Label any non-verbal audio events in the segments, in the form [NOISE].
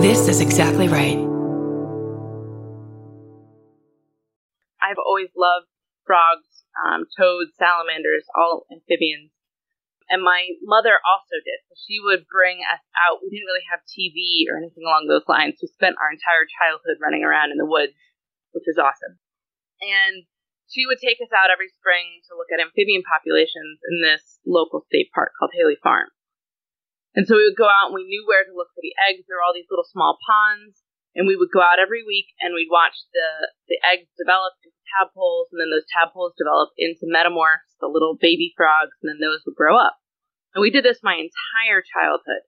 This is exactly right. I've always loved frogs, um, toads, salamanders, all amphibians. And my mother also did. She would bring us out. We didn't really have TV or anything along those lines. We spent our entire childhood running around in the woods, which was awesome. And she would take us out every spring to look at amphibian populations in this local state park called Haley Farm. And so we would go out and we knew where to look for the eggs. There were all these little small ponds. And we would go out every week and we'd watch the, the eggs develop into tadpoles. And then those tadpoles develop into metamorphs, the little baby frogs. And then those would grow up. And we did this my entire childhood.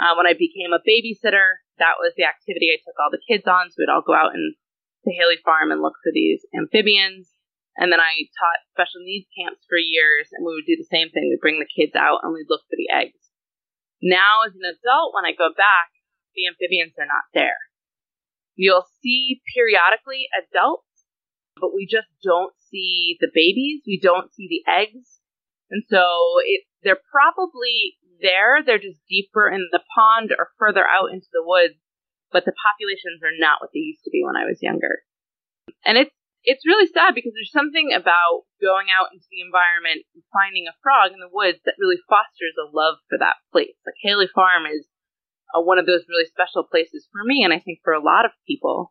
Uh, when I became a babysitter, that was the activity I took all the kids on. So we'd all go out and to Haley Farm and look for these amphibians. And then I taught special needs camps for years, and we would do the same thing. We'd bring the kids out and we'd look for the eggs. Now, as an adult, when I go back, the amphibians are not there. You'll see periodically adults, but we just don't see the babies. We don't see the eggs. And so it, they're probably there. They're just deeper in the pond or further out into the woods, but the populations are not what they used to be when I was younger. And it's, it's really sad because there's something about going out into the environment and finding a frog in the woods that really fosters a love for that place. Like Haley Farm is one of those really special places for me, and I think for a lot of people.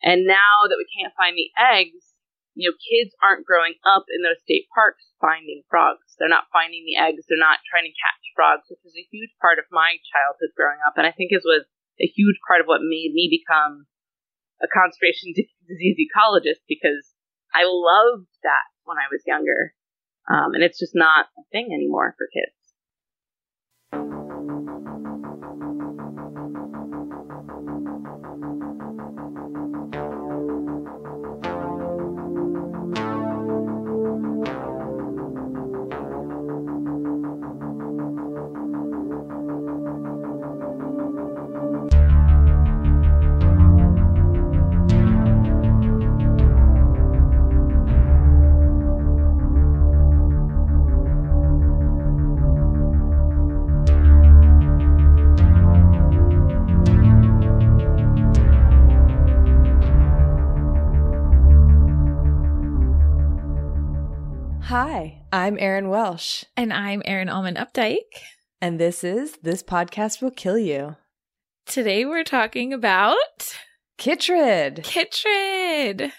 And now that we can't find the eggs, you know, kids aren't growing up in those state parks finding frogs. They're not finding the eggs. They're not trying to catch frogs, which was a huge part of my childhood growing up, and I think it was a huge part of what made me become a conservation disease ecologist because I loved that when I was younger. Um, and it's just not a thing anymore for kids. Hi, I'm Erin Welsh, And I'm Erin Allman Updike. and this is This Podcast Will Kill You. Today we're talking about Chytrid. Chytrid.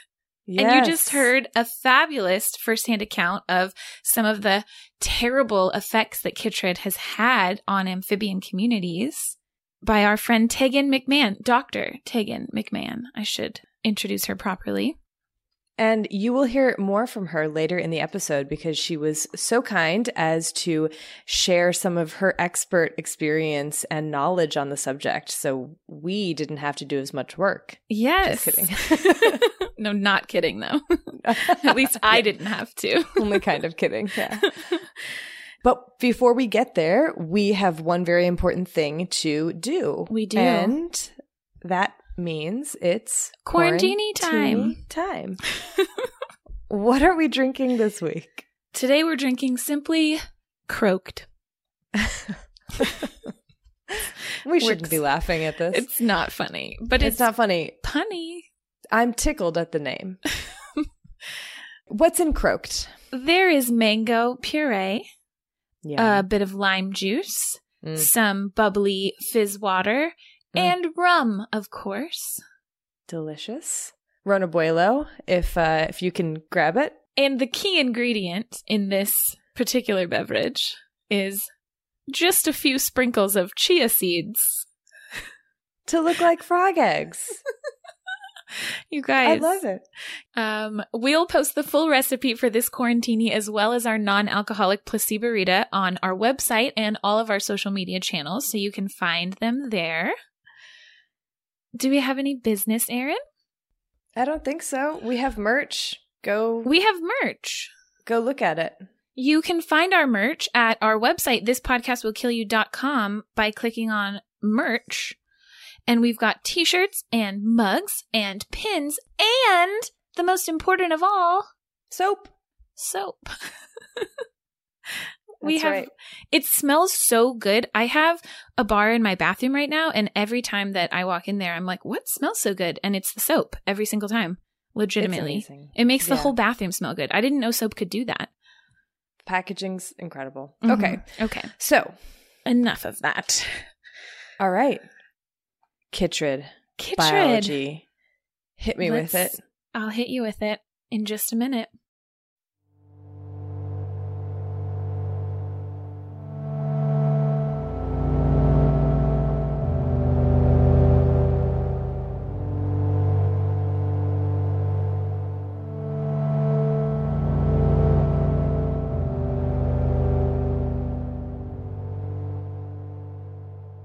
Yes. And you just heard a fabulous firsthand account of some of the terrible effects that Chytrid has had on amphibian communities by our friend Taegan McMahon, Dr. Taegan McMahon. I should introduce her properly. And you will hear more from her later in the episode because she was so kind as to share some of her expert experience and knowledge on the subject. So we didn't have to do as much work. Yes. Just kidding. [LAUGHS] no, not kidding though. [LAUGHS] At least I didn't have to. Only kind of kidding. Yeah. [LAUGHS] But before we get there, we have one very important thing to do. We do. And that means it's Quarantini time. time. [LAUGHS] what are we drinking this week? Today we're drinking simply croaked. [LAUGHS] We shouldn't Works. be laughing at this. It's not funny, but it's it's, not funny. punny. I'm tickled at the name. [LAUGHS] What's in croaked? There is mango puree, Yeah. a bit of lime juice, Mm. some bubbly fizz water, Mm. and rum, of course. delicious. Ron Abuelo, if uh, if you can grab it. And the key ingredient in this particular beverage is just a few sprinkles of chia seeds. To look like frog eggs. [LAUGHS] You guys, I love it. Um, we'll post the full recipe for this quarantini as well as our non-alcoholic placeborita on our website and all of our social media channels, so you can find them there. Do we have any business, Erin? I don't think so. We have merch. Go We have merch. go look at it. You can find our merch at our website, thispodcastwillkillyou.com, by clicking on merch. And we've got t-shirts and mugs and pins and the most important of all, Soap. soap. [LAUGHS] we That's have right. it smells so good. I have a bar in my bathroom right now, and every time that I walk in there, I'm like, what smells so good? And it's the soap every single time. Legitimately. It makes the Yeah. whole bathroom smell good. I didn't know soap could do that. Packaging's incredible. Mhm. Okay. Okay. So, Enough of that. all right. Chytrid, Chytrid. biology. Hit me with Let's- it. I'll hit you with it in just a minute.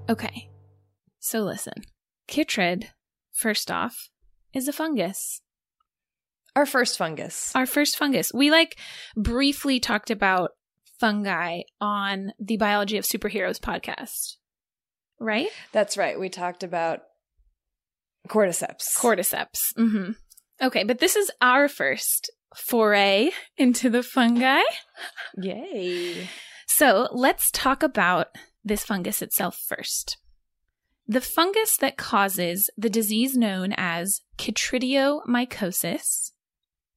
Okay, so listen. Chytrid, first off, is a fungus. Our first fungus. Our first fungus. We like briefly talked about fungi on the Biology of Superheroes podcast, right? That's right. We talked about cordyceps. Cordyceps. hmm Okay, but this is our first foray into the fungi. Yay. So let's talk about this fungus itself first. The fungus that causes the disease known as chytridiomycosis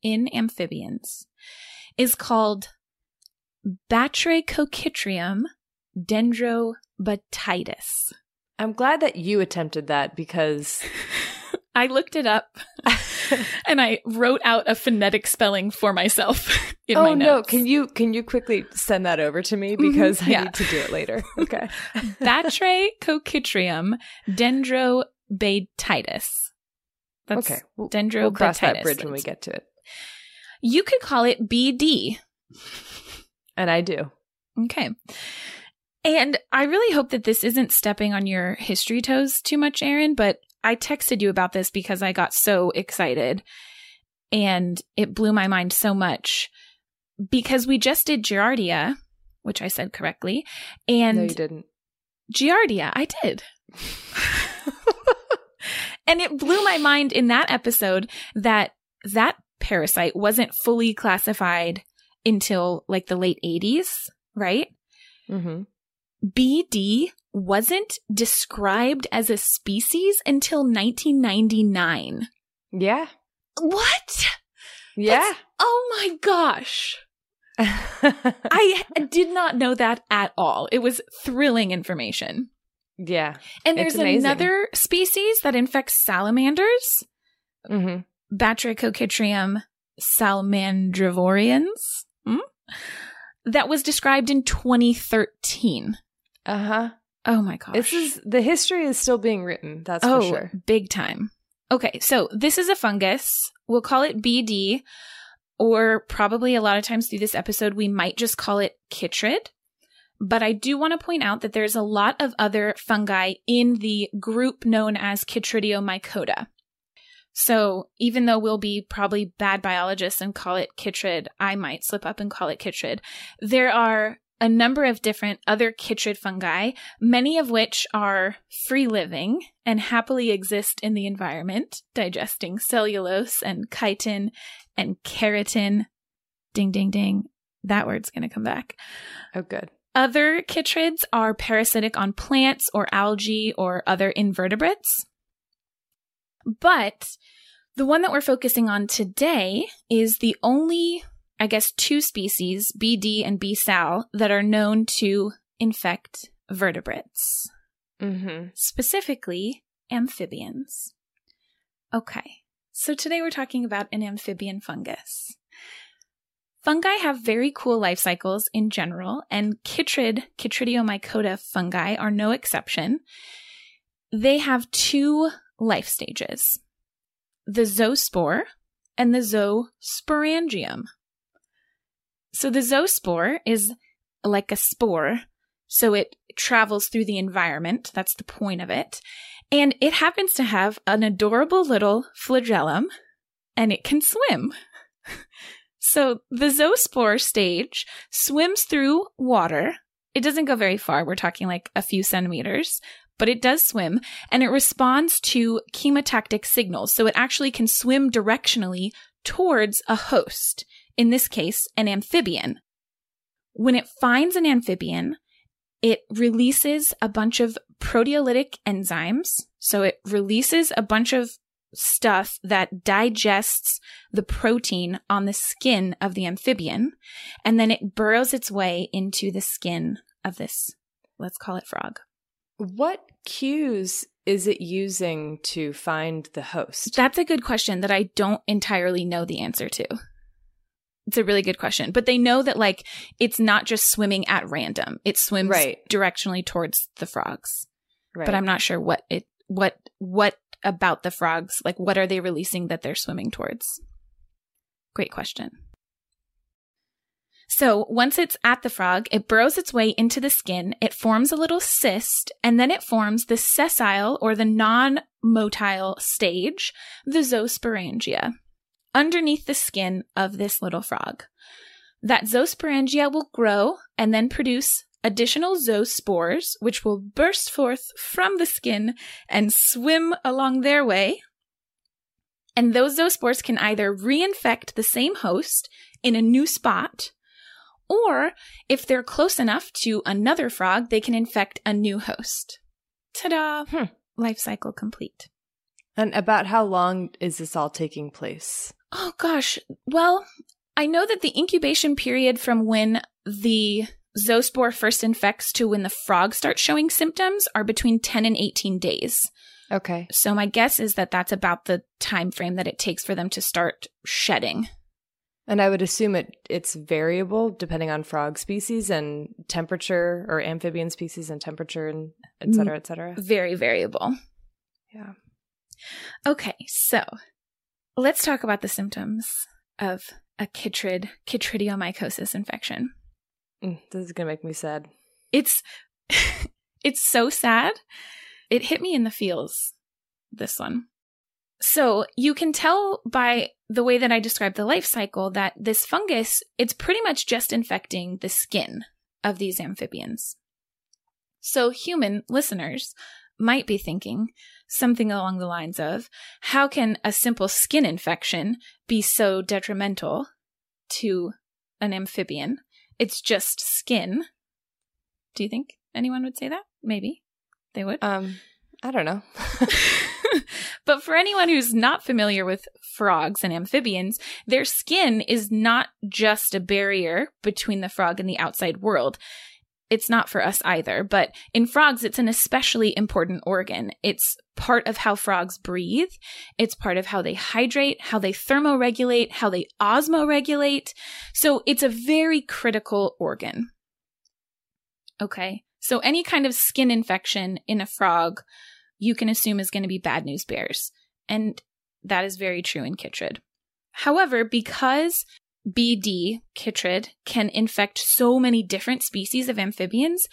in amphibians is called Batrachochytrium dendrobatidis. I'm glad that you attempted that because [LAUGHS] I looked it up [LAUGHS] and I wrote out a phonetic spelling for myself [LAUGHS] in oh my no, can you can you quickly send that over to me mm-hmm. because I yeah. need to do it later. [LAUGHS] Okay. Batrachochytrium dendrobatidis. That's okay. We'll, dendrobatidis. we'll cross that bridge when we get to it. You could call it BD. And I do. Okay. And I really hope that this isn't stepping on your history toes too much, Erin, but I texted you about this because I got so excited and it blew my mind so much because we just did Giardia, which I said correctly, and no, you didn't. Giardia, I did. [LAUGHS] and it blew my mind in that episode that that parasite wasn't fully classified until like the late 80s, right? Mm-hmm. BD wasn't described as a species until 1999. Yeah. What? Yeah. That's- oh my gosh. [LAUGHS] I did not know that at all. It was thrilling information. yeah. And there's another species that infects salamanders, Mm-hmm. Salamandrivorans, hmm? that was described in 2013. Uh huh. Oh my gosh. This is the history is still being written. That's oh, for sure. big time. Okay, so this is a fungus. We'll call it BD, or probably a lot of times through this episode, we might just call it chytrid. But I do want to point out that there's a lot of other fungi in the group known as Chytridiomycota. So even though we'll be probably bad biologists and call it chytrid, I might slip up and call it chytrid. There are a number of different other chytrid fungi, many of which are free living and happily exist in the environment, digesting cellulose and chitin and keratin. Ding, ding, ding. That word's going to come back. Oh, good. Other chytrids are parasitic on plants or algae or other invertebrates. But the one that we're focusing on today is the only, I guess, two species, BD and B sal, that are known to infect vertebrates, Mm-hmm. specifically amphibians. Okay, so today we're talking about an amphibian fungus. Fungi have very cool life cycles in general, and chytrid, Chytridiomycota fungi are no exception. They have two life stages the zoospore and the zoosporangium. So the zoospore is like a spore, so it travels through the environment. That's the point of it. And it happens to have an adorable little flagellum, and it can swim. [LAUGHS] So the zoospore stage swims through water. It doesn't go very far. We're talking like a few centimeters, but it does swim and it responds to chemotactic signals. So it actually can swim directionally towards a host, in this case, an amphibian. When it finds an amphibian, it releases a bunch of proteolytic enzymes. So it releases a bunch of stuff that digests the protein on the skin of the amphibian, and then it burrows its way into the skin of this, let's call it frog. What cues is it using to find the host? That's a good question that I don't entirely know the answer to. It's a really good question. But they know that like it's not just swimming at random. It swims Right. directionally towards the frogs. right. But I'm not sure what it what what about the frogs, like what are they releasing that they're swimming towards? Great question. So once it's at the frog, it burrows its way into the skin, it forms a little cyst, and then it forms the sessile or the non motile stage, the zoosporangia, underneath the skin of this little frog. That zoosporangia will grow and then produce additional zoospores, which will burst forth from the skin and swim along their way. And those zoospores can either reinfect the same host in a new spot, or if they're close enough to another frog, they can infect a new host. Ta da! Hmm. Life cycle complete. and about how long is this all taking place? Oh gosh. Well, I know that the incubation period from when the zoospore first infects to when the frog starts showing symptoms are between 10 and 18 days. Okay. So my guess is that that's about the time frame that it takes for them to start shedding. And I would assume it it's variable depending on frog species and temperature or amphibian species and temperature and et mm, cetera, et cetera. Very variable. Yeah. Okay, so let's talk about the symptoms of a chytrid chytridiomycosis infection. Mm, This is gonna make me sad. It's [LAUGHS] it's so sad. It hit me in the feels this one. So, you can tell by the way that I described the life cycle that this fungus it's pretty much just infecting the skin of these amphibians. So, human listeners might be thinking something along the lines of how can a simple skin infection be so detrimental to an amphibian? It's just skin. Do you think anyone would say that? Maybe they would. Um, I don't know. [LAUGHS] [LAUGHS] but for anyone who's not familiar with frogs and amphibians, their skin is not just a barrier between the frog and the outside world. It's not for us either, but in frogs, it's an especially important organ. It's part of how frogs breathe. It's part of how they hydrate, how they thermoregulate, how they osmoregulate. So it's a very critical organ. Okay. So any kind of skin infection in a frog, you can assume is going to be bad news bears. And that is very true in chytrid. However, because BD, chytrid, can infect so many different species of amphibians,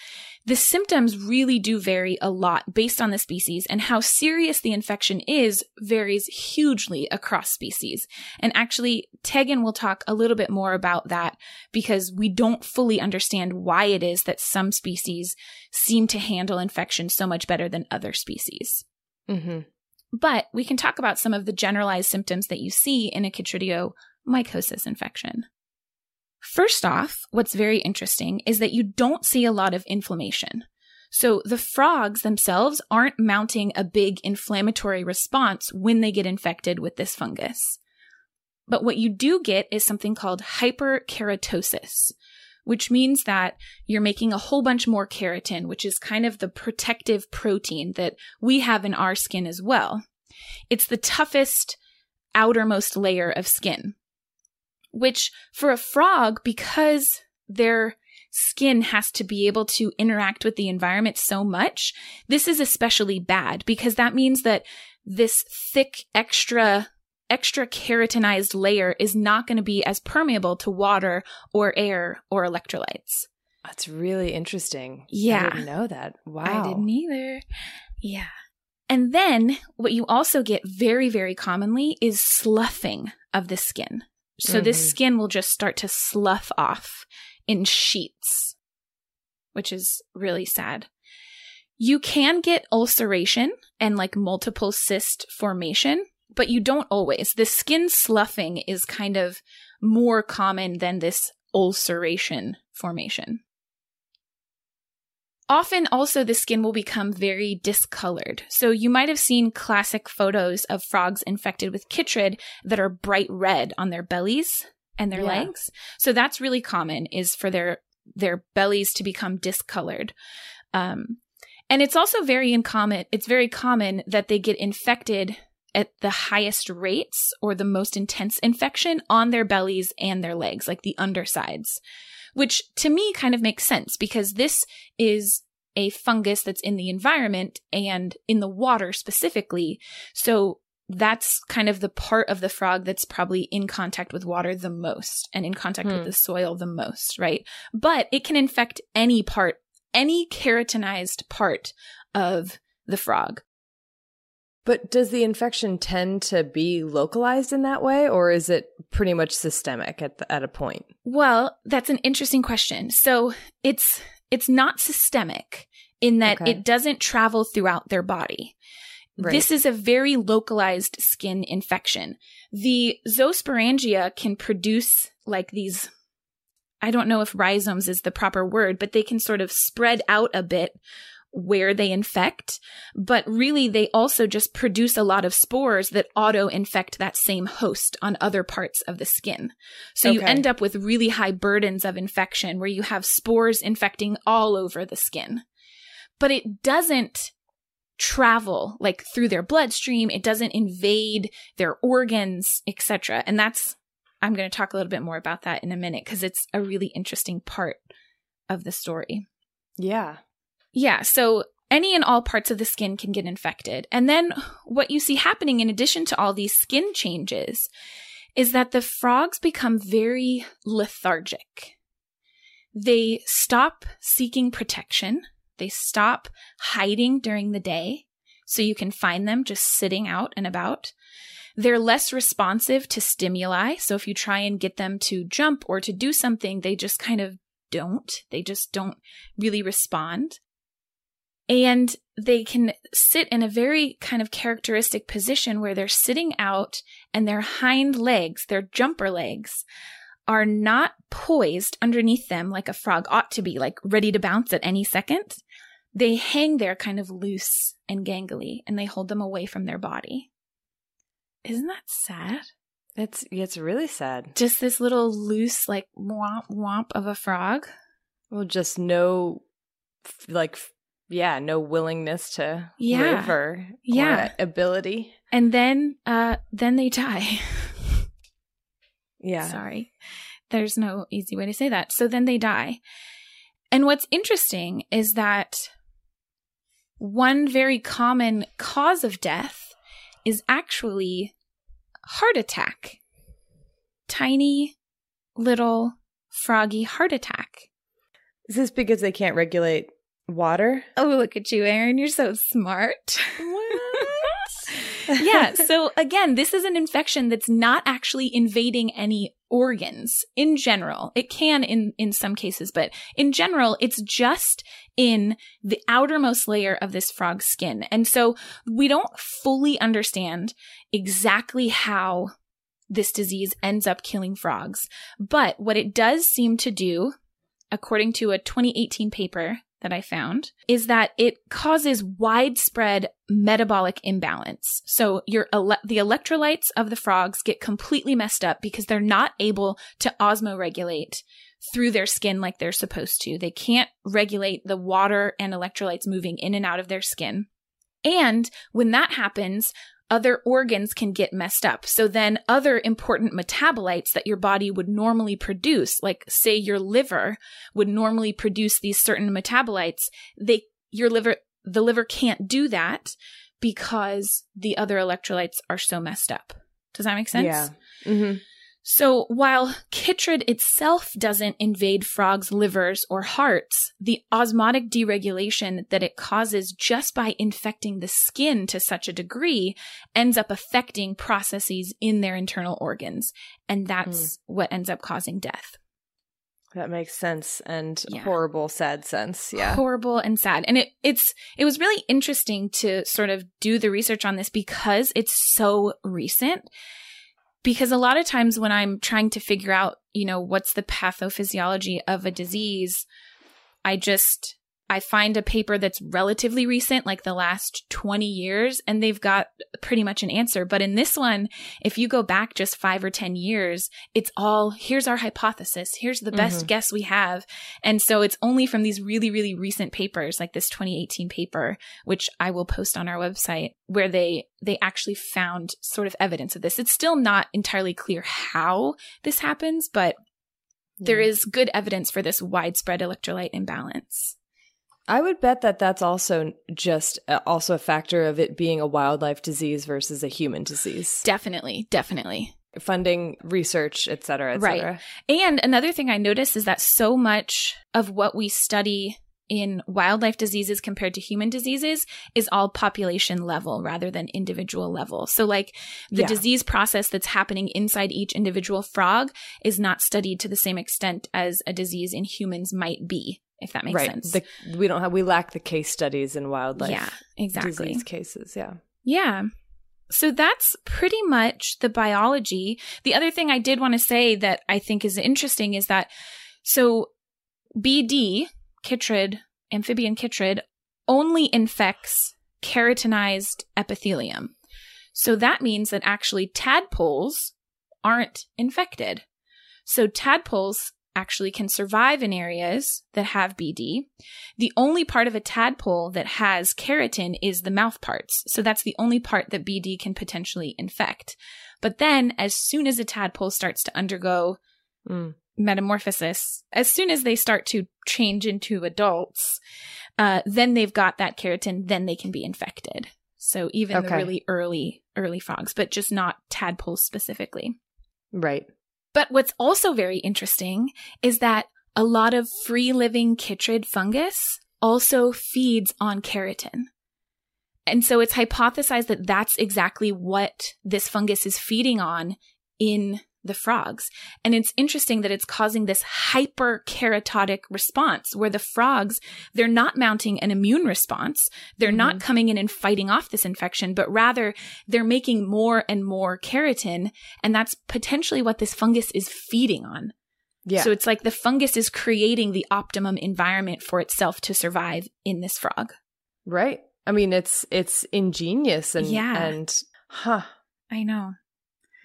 the symptoms really do vary a lot based on the species, and how serious the infection is varies hugely across species. And actually, Taegan will talk a little bit more about that because we don't fully understand why it is that some species seem to handle infection so much better than other species. hmm But we can talk about some of the generalized symptoms that you see in a chytridiomycosis infection. First off, what's very interesting is that you don't see a lot of inflammation. So the frogs themselves aren't mounting a big inflammatory response when they get infected with this fungus. But what you do get is something called hyperkeratosis, which means that you're making a whole bunch more keratin, which is kind of the protective protein that we have in our skin as well. It's the toughest outermost layer of skin, which for a frog, because their skin has to be able to interact with the environment so much, this is especially bad because that means that this thick, extra, extra keratinized layer is not going to be as permeable to water or air or electrolytes. That's really interesting. Yeah. I didn't know that. Wow. I didn't either. Yeah. And then what you also get very, very commonly is sloughing of the skin. So this Mhm. skin will just start to slough off in sheets, which is really sad. You can get ulceration and like multiple cyst formation, but you don't always. The skin sloughing is kind of more common than this ulceration formation. Often also the skin will become very discolored. So you might have seen classic photos of frogs infected with chytrid that are bright red on their bellies and their yeah. legs. So that's really common is for their their bellies to become discolored. Um, and it's also very uncommon. It's very common that they get infected at the highest rates or the most intense infection on their bellies and their legs, like the undersides, which to me kind of makes sense because this is a fungus that's in the environment and in the water specifically. So that's kind of the part of the frog that's probably in contact with water the most and in contact hmm. with the soil the most, right? But it can infect any part, any keratinized part of the frog. But does the infection tend to be localized in that way, or is it pretty much systemic at the, at a point? Well, that's an interesting question. So it's it's not systemic in that okay. it doesn't travel throughout their body. Right. This is a very localized skin infection. The zoosporangia can produce like these I don't know if rhizomes is the proper word, but they can sort of spread out a bit where they infect, but really they also just produce a lot of spores that auto infect that same host on other parts of the skin. So okay. you end up with really high burdens of infection where you have spores infecting all over the skin. But it doesn't travel like through their bloodstream, it doesn't invade their organs, etc. And that's I'm going to talk a little bit more about that in a minute because it's a really interesting part of the story. Yeah. Yeah. So any and all parts of the skin can get infected. And then what you see happening in addition to all these skin changes is that the frogs become very lethargic. They stop seeking protection. They stop hiding during the day. So you can find them just sitting out and about. They're less responsive to stimuli. So if you try and get them to jump or to do something, they just kind of don't. They just don't really respond. And they can sit in a very kind of characteristic position where they're sitting out and their hind legs, their jumper legs, are not poised underneath them like a frog ought to be, like ready to bounce at any second. They hang there kind of loose and gangly and they hold them away from their body. Isn't that sad? It's it's really sad. Just this little loose like womp womp of a frog. Well, just no like yeah, no willingness to yeah. live or, yeah. Or ability. And then uh then they die. [LAUGHS] yeah. Sorry. There's no easy way to say that. So then they die. And what's interesting is that one very common cause of death is actually heart attack. Tiny little froggy heart attack. Is this because they can't regulate Water? Oh, look at you, Erin. You're so smart. What? [LAUGHS] yeah. So again, this is an infection that's not actually invading any organs in general. It can in, in some cases, but in general, it's just in the outermost layer of this frog's skin. And so we don't fully understand exactly how this disease ends up killing frogs. But what it does seem to do, according to a 2018 paper that I found is that it causes widespread metabolic imbalance. So your ele- the electrolytes of the frogs get completely messed up because they're not able to osmoregulate through their skin like they're supposed to. They can't regulate the water and electrolytes moving in and out of their skin. And when that happens, other organs can get messed up. So then other important metabolites that your body would normally produce, like say your liver would normally produce these certain metabolites, they, your liver, the liver can't do that because the other electrolytes are so messed up. Does that make sense? Yeah. Mm-hmm. So while chytrid itself doesn't invade frogs' livers or hearts, the osmotic deregulation that it causes just by infecting the skin to such a degree ends up affecting processes in their internal organs. And that's mm. what ends up causing death. That makes sense and yeah. horrible, sad sense. Yeah. Horrible and sad. And it, it's, it was really interesting to sort of do the research on this because it's so recent because a lot of times when I'm trying to figure out, you know, what's the pathophysiology of a disease, I just I find a paper that's relatively recent, like the last 20 years, and they've got pretty much an answer. But in this one, if you go back just five or 10 years, it's all here's our hypothesis, here's the best mm-hmm. guess we have. And so it's only from these really, really recent papers, like this 2018 paper, which I will post on our website, where they they actually found sort of evidence of this. It's still not entirely clear how this happens, but yeah. there is good evidence for this widespread electrolyte imbalance. I would bet that that's also just uh, also a factor of it being a wildlife disease versus a human disease. Definitely, definitely. Funding research, et cetera, et right. cetera. And another thing I noticed is that so much of what we study in wildlife diseases compared to human diseases is all population level rather than individual level. So like the yeah. disease process that's happening inside each individual frog is not studied to the same extent as a disease in humans might be if that makes right. sense. The, we don't have we lack the case studies in wildlife. Yeah, exactly. Disease cases. Yeah. Yeah. So that's pretty much the biology. The other thing I did want to say that I think is interesting is that so BD, chytrid, amphibian chytrid, only infects keratinized epithelium. So that means that actually tadpoles aren't infected. So tadpoles actually can survive in areas that have BD. The only part of a tadpole that has keratin is the mouth parts. So that's the only part that BD can potentially infect. But then as soon as a tadpole starts to undergo mm. metamorphosis, as soon as they start to change into adults, uh, then they've got that keratin, then they can be infected. So even okay. the really early, early frogs, but just not tadpoles specifically. Right. But what's also very interesting is that a lot of free living chytrid fungus also feeds on keratin. And so it's hypothesized that that's exactly what this fungus is feeding on in the frogs. And it's interesting that it's causing this hyperkeratotic response where the frogs, they're not mounting an immune response. They're mm-hmm. not coming in and fighting off this infection, but rather they're making more and more keratin. And that's potentially what this fungus is feeding on. Yeah. So it's like the fungus is creating the optimum environment for itself to survive in this frog. Right. I mean, it's, it's ingenious and, yeah. and, huh. I know.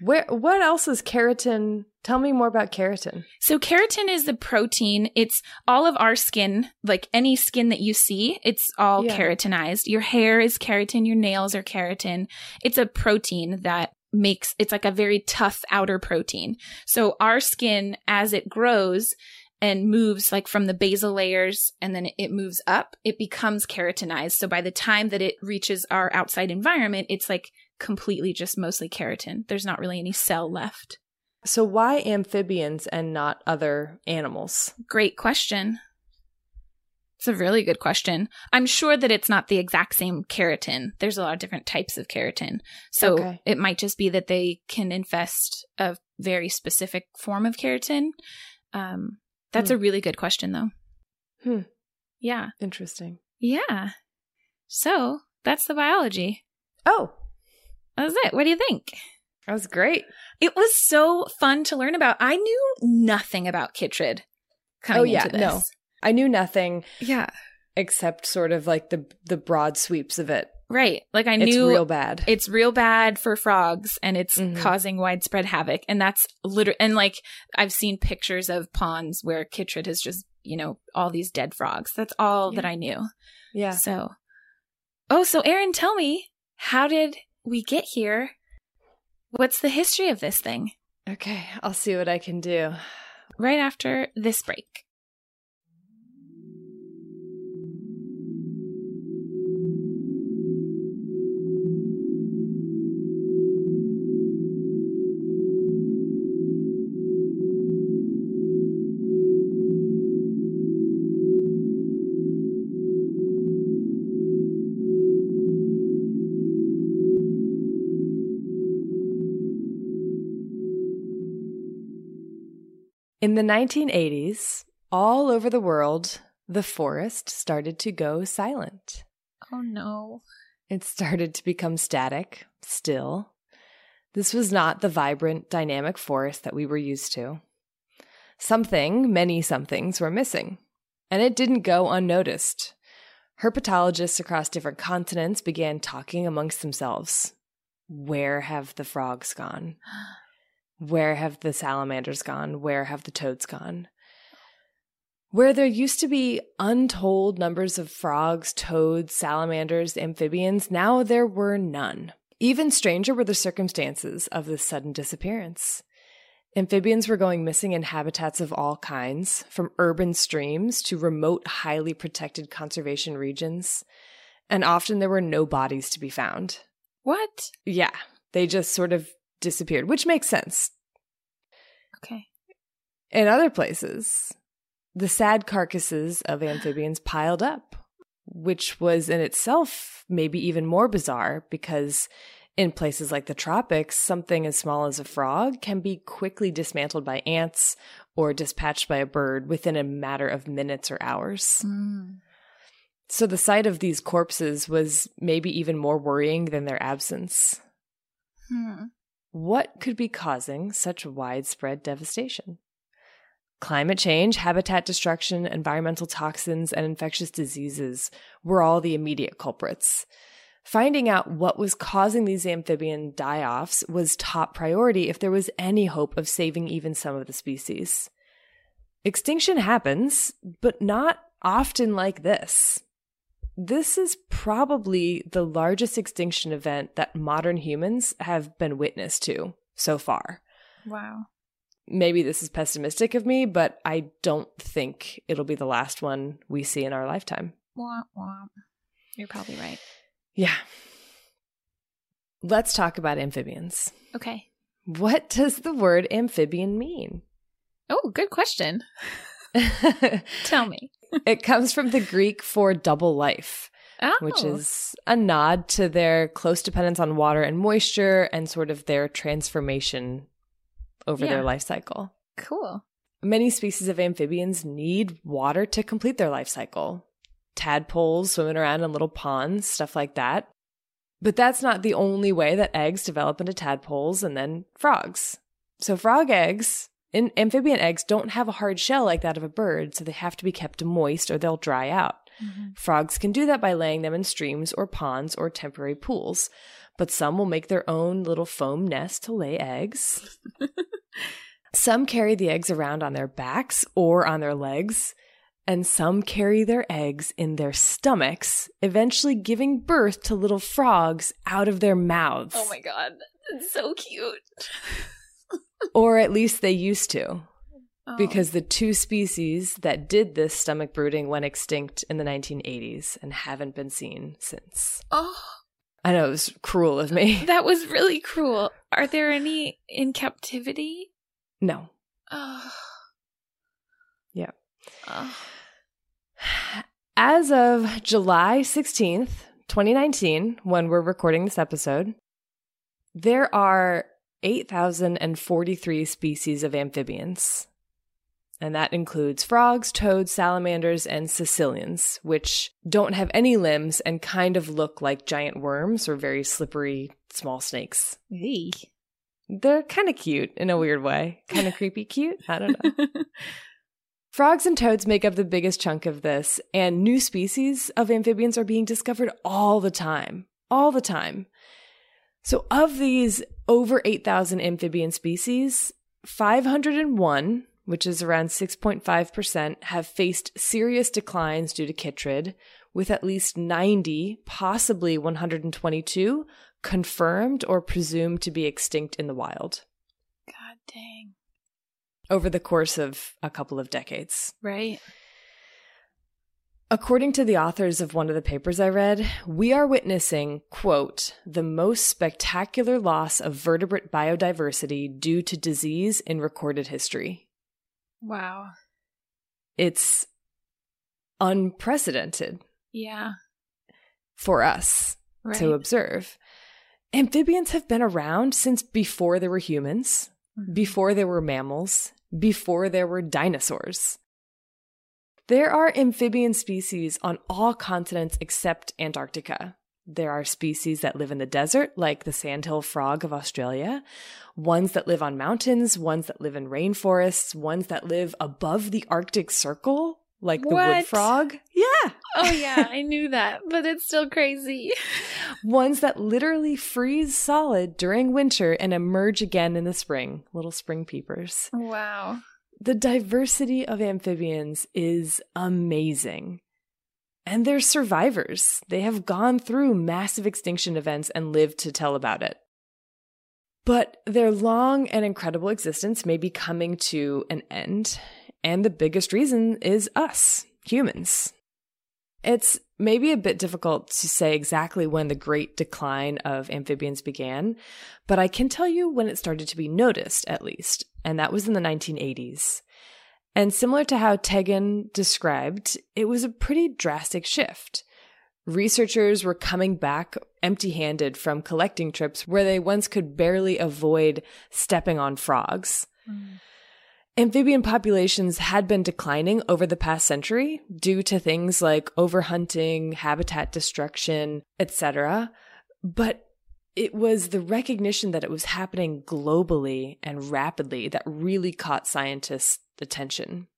Where what else is keratin? Tell me more about keratin. So keratin is the protein. It's all of our skin, like any skin that you see, it's all yeah. keratinized. Your hair is keratin, your nails are keratin. It's a protein that makes it's like a very tough outer protein. So our skin as it grows and moves like from the basal layers and then it moves up, it becomes keratinized. So by the time that it reaches our outside environment, it's like completely just mostly keratin. There's not really any cell left. So, why amphibians and not other animals? Great question. It's a really good question. I'm sure that it's not the exact same keratin. There's a lot of different types of keratin. So, okay. it might just be that they can infest a very specific form of keratin. Um, that's hmm. a really good question, though. Hmm. Yeah. Interesting. Yeah. So, that's the biology. Oh, that was it. What do you think? That was great. It was so fun to learn about. I knew nothing about Chytrid coming oh, yeah, into this. No. I knew nothing. Yeah. Except sort of like the the broad sweeps of it. Right. Like I knew it's real bad. It's real bad for frogs and it's mm-hmm. causing widespread havoc. And that's literally, and like I've seen pictures of ponds where Chytrid has just, you know, all these dead frogs. That's all yeah. that I knew. Yeah. So, oh, so Erin, tell me, how did we get here, what's the history of this thing? Okay, I'll see what I can do. Right after this break. In the 1980s, all over the world, the forest started to go silent. Oh no. It started to become static, still. This was not the vibrant, dynamic forest that we were used to. Something, many somethings, were missing, and it didn't go unnoticed. Herpetologists across different continents began talking amongst themselves. Where have the frogs gone? Where have the salamanders gone? Where have the toads gone? Where there used to be untold numbers of frogs, toads, salamanders, amphibians, now there were none. Even stranger were the circumstances of this sudden disappearance. Amphibians were going missing in habitats of all kinds, from urban streams to remote, highly protected conservation regions, and often there were no bodies to be found. What? Yeah, they just sort of disappeared, which makes sense. Okay. In other places, the sad carcasses of amphibians [GASPS] piled up, which was in itself maybe even more bizarre because in places like the tropics, something as small as a frog can be quickly dismantled by ants or dispatched by a bird within a matter of minutes or hours. Mm. So the sight of these corpses was maybe even more worrying than their absence. Hmm. What could be causing such widespread devastation? Climate change, habitat destruction, environmental toxins, and infectious diseases were all the immediate culprits. Finding out what was causing these amphibian die offs was top priority if there was any hope of saving even some of the species. Extinction happens, but not often like this. This is probably the largest extinction event that modern humans have been witness to so far. Wow. Maybe this is pessimistic of me, but I don't think it'll be the last one we see in our lifetime. Wah, wah. You're probably right. Yeah. Let's talk about amphibians. Okay. What does the word amphibian mean? Oh, good question. [LAUGHS] Tell me. It comes from the Greek for double life, Oh. which is a nod to their close dependence on water and moisture and sort of their transformation over Yeah. their life cycle. cool. Many species of amphibians need water to complete their life cycle. Tadpoles swimming around in little ponds, stuff like that. But that's not the only way that eggs develop into tadpoles and then frogs. So, frog eggs, in amphibian eggs, don't have a hard shell like that of a bird, so they have to be kept moist or they'll dry out. Mm-hmm. Frogs can do that by laying them in streams or ponds or temporary pools, but some will make their own little foam nest to lay eggs. [LAUGHS] some carry the eggs around on their backs or on their legs, and some carry their eggs in their stomachs, eventually giving birth to little frogs out of their mouths. Oh my god. It's so cute. [LAUGHS] Or at least they used to. Oh. because the two species that did this stomach brooding went extinct in the 1980s and haven't been seen since. Oh, I know it was cruel of me. [LAUGHS] that was really cruel. Are there any in captivity? No. Oh. Yeah. Oh. As of July 16th, 2019, when we're recording this episode, there are 8,043 species of amphibians. And that includes frogs, toads, salamanders, and caecilians, which don't have any limbs and kind of look like giant worms or very slippery small snakes. Hey. They're kind of cute in a weird way. Kind of creepy cute. I don't know. [LAUGHS] Frogs and toads make up the biggest chunk of this, and new species of amphibians are being discovered all the time. All the time. So, of these over 8,000 amphibian species, 501, which is around 6.5%, have faced serious declines due to chytrid, with at least 90, possibly 122, confirmed or presumed to be extinct in the wild God dang. over the course of a couple of decades. Right. According to the authors of one of the papers I read, we are witnessing, quote, the most spectacular loss of vertebrate biodiversity due to disease in recorded history. Wow. It's unprecedented Yeah. for us Right. to observe. Amphibians have been around since before there were humans, Mhm. before there were mammals, before there were dinosaurs. There are amphibian species on all continents except Antarctica. There are species that live in the desert, like the sandhill frog of Australia, ones that live on mountains, ones that live in rainforests, ones that live above the Arctic Circle, like the wood frog. Yeah. [LAUGHS] Oh yeah, I knew that, but it's still crazy. [LAUGHS] Ones that literally freeze solid during winter and emerge again in the spring, little spring peepers. Wow. The diversity of amphibians is amazing. And they're survivors. They have gone through massive extinction events and lived to tell about it. But their long and incredible existence may be coming to an end. And the biggest reason is us, humans. It's maybe a bit difficult to say exactly when the great decline of amphibians began, but I can tell you when it started to be noticed, at least, and that was in the 1980s. And similar to how Taegan described, it was a pretty drastic shift. Researchers were coming back empty handed from collecting trips where they once could barely avoid stepping on frogs. Mm. Amphibian populations had been declining over the past century due to things like overhunting, habitat destruction, etc. But it was the recognition that it was happening globally and rapidly that really caught scientists' attention.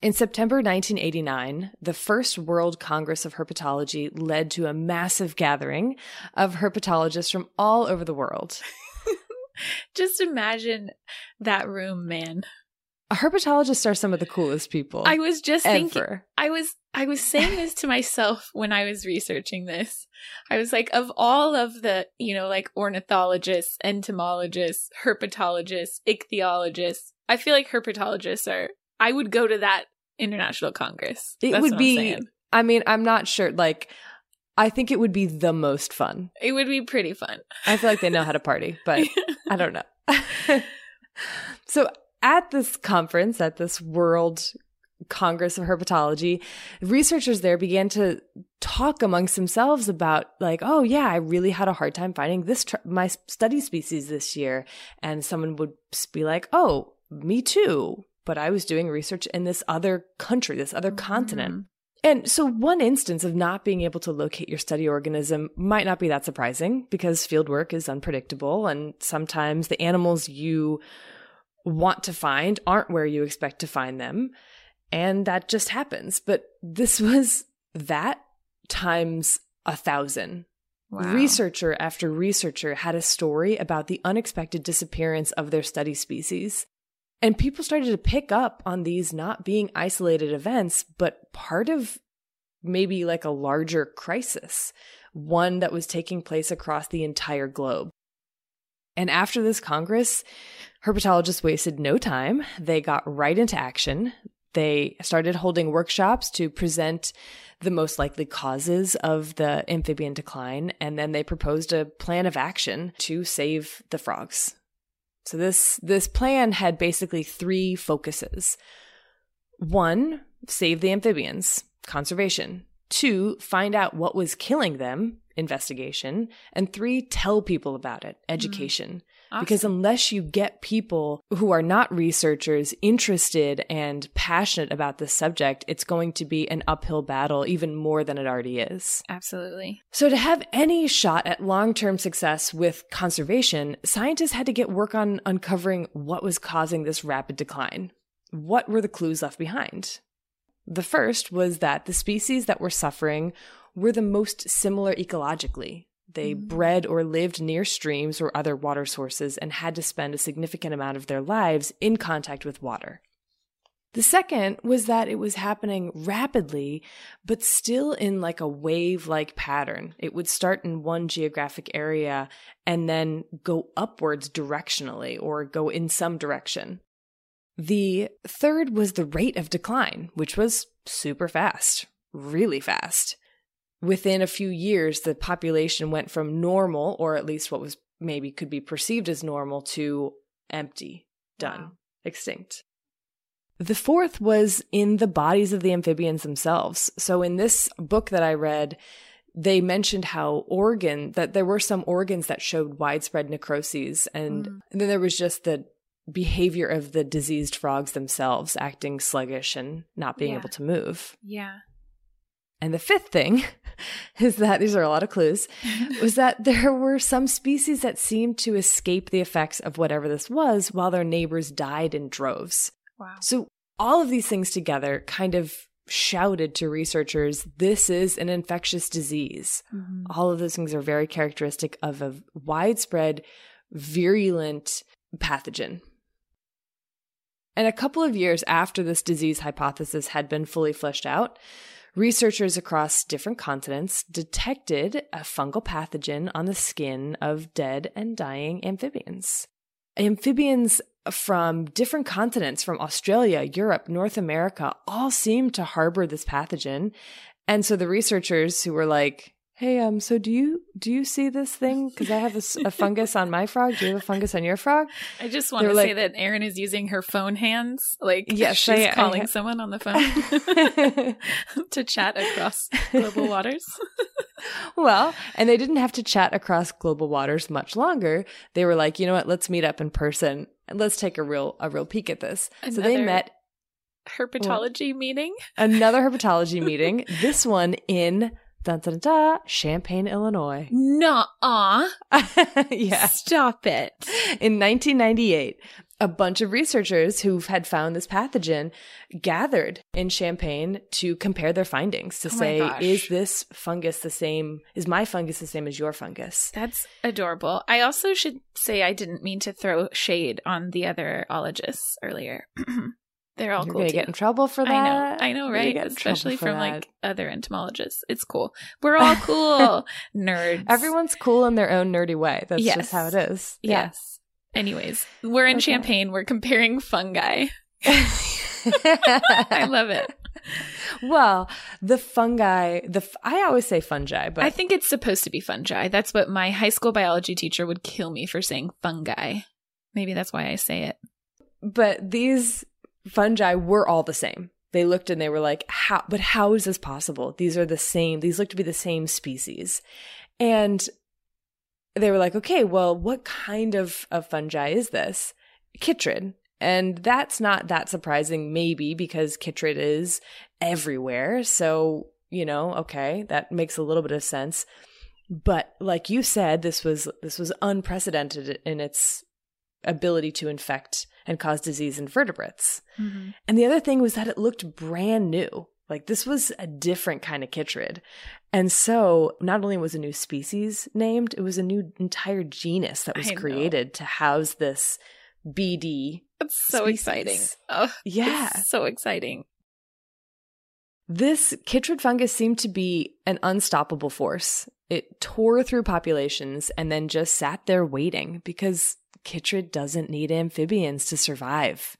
In September 1989, the first World Congress of Herpetology led to a massive gathering of herpetologists from all over the world. [LAUGHS] Just imagine that room, man. Herpetologists are some of the coolest people I was just thinking. I was I was saying this to myself when I was researching this. I was like, of all of the, you know, like ornithologists, entomologists, herpetologists, ichthyologists, I feel like herpetologists are I would go to that international congress. It That's would what I'm be. I mean, I'm not sure. Like, I think it would be the most fun. it would be pretty fun. I feel like they know how to party, but [LAUGHS] I don't know. [LAUGHS] so, at this conference, at this World Congress of Herpetology, researchers there began to talk amongst themselves about, like, oh, yeah, I really had a hard time finding this, tr- my study species this year. And someone would be like, oh, me too. But I was doing research in this other country, this other continent. Mm-hmm. And so, one instance of not being able to locate your study organism might not be that surprising because field work is unpredictable, and sometimes the animals you want to find aren't where you expect to find them. And that just happens. But this [LAUGHS] was that times a thousand. Wow. Researcher after researcher had a story about the unexpected disappearance of their study species. And people started to pick up on these not being isolated events, but part of maybe like a larger crisis, one that was taking place across the entire globe. And after this Congress, herpetologists wasted no time. They got right into action. They started holding workshops to present the most likely causes of the amphibian decline, and then they proposed a plan of action to save the frogs. So this this plan had basically three focuses. One, save the amphibians, conservation. Two, find out what was killing them, investigation. And three, tell people about it, mm. education. Because unless you get people who are not researchers interested and passionate about this subject, it's going to be an uphill battle even more than it already is. Absolutely. So, to have any shot at long term success with conservation, scientists had to get work on uncovering what was causing this rapid decline. What were the clues left behind? The first was that the species that were suffering were the most similar ecologically. They mm. bred or lived near streams or other water sources and had to spend a significant amount of their lives in contact with water. The second was that it was happening rapidly, but still in like a wave like pattern. It would start in one geographic area and then go upwards directionally or go in some direction. The third was the rate of decline, which was super fast, really fast. Within a few years, the population went from normal, or at least what was maybe could be perceived as normal, to empty, done, Wow. extinct. The fourth was in the bodies of the amphibians themselves. So in this book that I read, they mentioned how organ that there were some organs that showed widespread necroses and, Mm. and then there was just the behavior of the diseased frogs themselves acting sluggish and not being Yeah. able to move. Yeah. And the fifth thing [LAUGHS] is that these are a lot of clues [LAUGHS] was that there were some species that seemed to escape the effects of whatever this was while their neighbors died in droves. Wow. So all of these things together kind of shouted to researchers this is an infectious disease. Mhm. All of those things are very characteristic of a widespread, virulent pathogen. And a couple of years after this disease hypothesis had been fully fleshed out, researchers across different continents detected a fungal pathogen on the skin of dead and dying amphibians. Amphibians from different continents, from Australia, Europe, North America, all seemed to harbor this pathogen. And so the researchers who were like, "Hey, um, so do you do you see this thing? Because I have a fungus on my frog. Do you have a fungus on your frog?" I just want They're to say that Erin is using her phone hands. Like, Yes, she's I- I- calling someone on the phone [LAUGHS] [LAUGHS] to chat across global waters. [LAUGHS] well, and they didn't have to chat across global waters much longer. They were like, you know what? Let's meet up in person and let's take a real a real peek at this. So they met Herpetology meeting. another herpetology meeting. This one in dun, dun, dun, Champaign, Illinois. Nuh-uh. [LAUGHS] yeah. Stop it. In 1998, a bunch of researchers who had found this pathogen gathered in Champaign to compare their findings to Oh say, is this fungus the same? Is my fungus the same as your fungus? That's adorable. I also should say I didn't mean to throw shade on the other ologists earlier. [CLEARS THROAT] They're all You're cool gonna too. get in trouble for that. I know, I know, right? get in trouble Especially from that. like other entomologists. It's cool. We're all cool, [LAUGHS] nerds. Everyone's cool in their own nerdy way. That's Yes. just how it is. Yes. Anyways, we're in Okay. Champaign. We're comparing fungi. I [LAUGHS] I love it. well, the fungi, the f- I always say fungi, but I think it's supposed to be fungi. That's what my high school biology teacher would kill me for saying fungi. Maybe that's why I say it. but these fungi were all the same. They looked and they were like, how, but how is this possible? These are the same. These look to be the same species. And they were like, okay, well, what kind of, of fungi is this? Chytrid. And that's not that surprising, maybe because chytrid is everywhere. So, you know, okay, that makes a little bit of sense. But like you said, this was this was unprecedented in its ability to infect and cause disease in vertebrates. Mm-hmm. And the other thing was that it looked brand new. Like this was a different kind of chytrid. And so not only was a new species named, it was a new entire genus that was created to house this BD. That's so Species. exciting. Oh, Yeah. so exciting. This chytrid fungus seemed to be an unstoppable force. It tore through populations and then just sat there waiting because chytrid doesn't need amphibians to survive.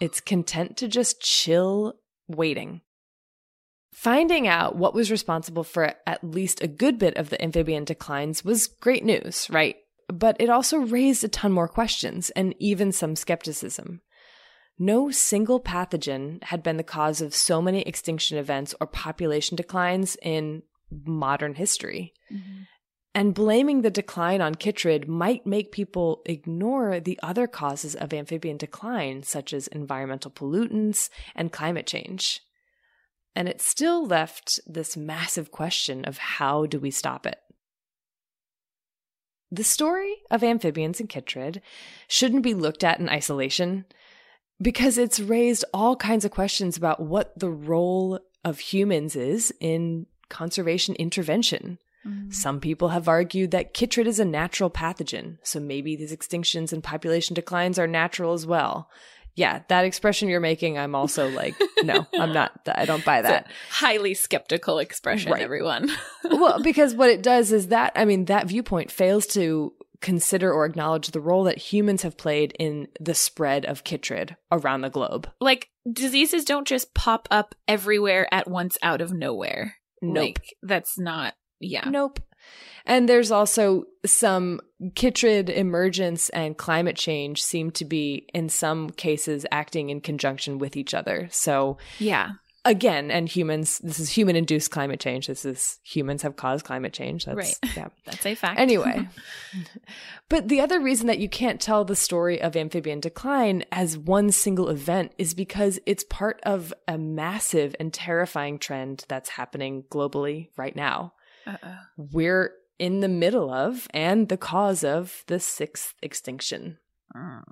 It's content to just chill waiting. Finding out what was responsible for at least a good bit of the amphibian declines was great news, right? But it also raised a ton more questions and even some skepticism. No single pathogen had been the cause of so many extinction events or population declines in modern history. Mm-hmm. And blaming the decline on chytrid might make people ignore the other causes of amphibian decline, such as environmental pollutants and climate change. And it still left this massive question of how do we stop it? The story of amphibians and chytrid shouldn't be looked at in isolation because it's raised all kinds of questions about what the role of humans is in conservation intervention. Mm-hmm. Some people have argued that chytrid is a natural pathogen, so maybe these extinctions and population declines are natural as well. Yeah, that expression you're making, I'm also like, no, I'm not. I don't buy that. highly skeptical expression, Right. everyone. [LAUGHS] well, because what it does is that, I mean, that viewpoint fails to consider or acknowledge the role that humans have played in the spread of chytrid around the globe. like diseases don't just pop up everywhere at once out of nowhere. Nope. Like that's not yeah. Nope. And there's also some chytrid emergence and climate change seem to be, in some cases, acting in conjunction with each other. So, Yeah. again, and humans, this is human induced climate change. This is humans have caused climate change. That's, Right. Yeah. [LAUGHS] That's a fact. Anyway, [LAUGHS] but the other reason that you can't tell the story of amphibian decline as one single event is because it's part of a massive and terrifying trend that's happening globally right now. Uh-oh. We're in the middle of and the cause of the sixth extinction. Mm.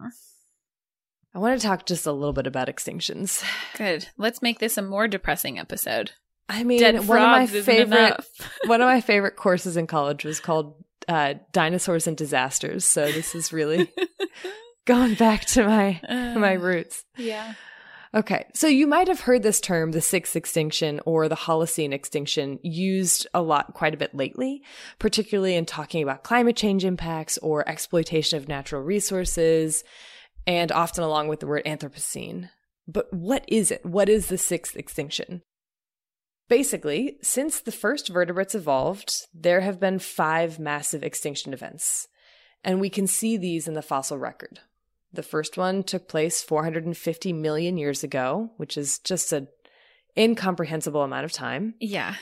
I want to talk just a little bit about extinctions. Good. Let's make this a more depressing episode. I mean, Dead one of my favorite [LAUGHS] one of my favorite courses in college was called uh, dinosaurs and disasters. So this is really [LAUGHS] going back to my my Uh, roots. Yeah. Okay, so you might have heard this term, the sixth extinction or the Holocene extinction, used a lot, quite a bit lately, particularly in talking about climate change impacts or exploitation of natural resources, and often along with the word Anthropocene. But what is it? What is the sixth extinction? Basically, since the first vertebrates evolved, there have been five massive extinction events, and we can see these in the fossil record. The first one took place 450 million years ago, which is just an incomprehensible amount of time. Yeah.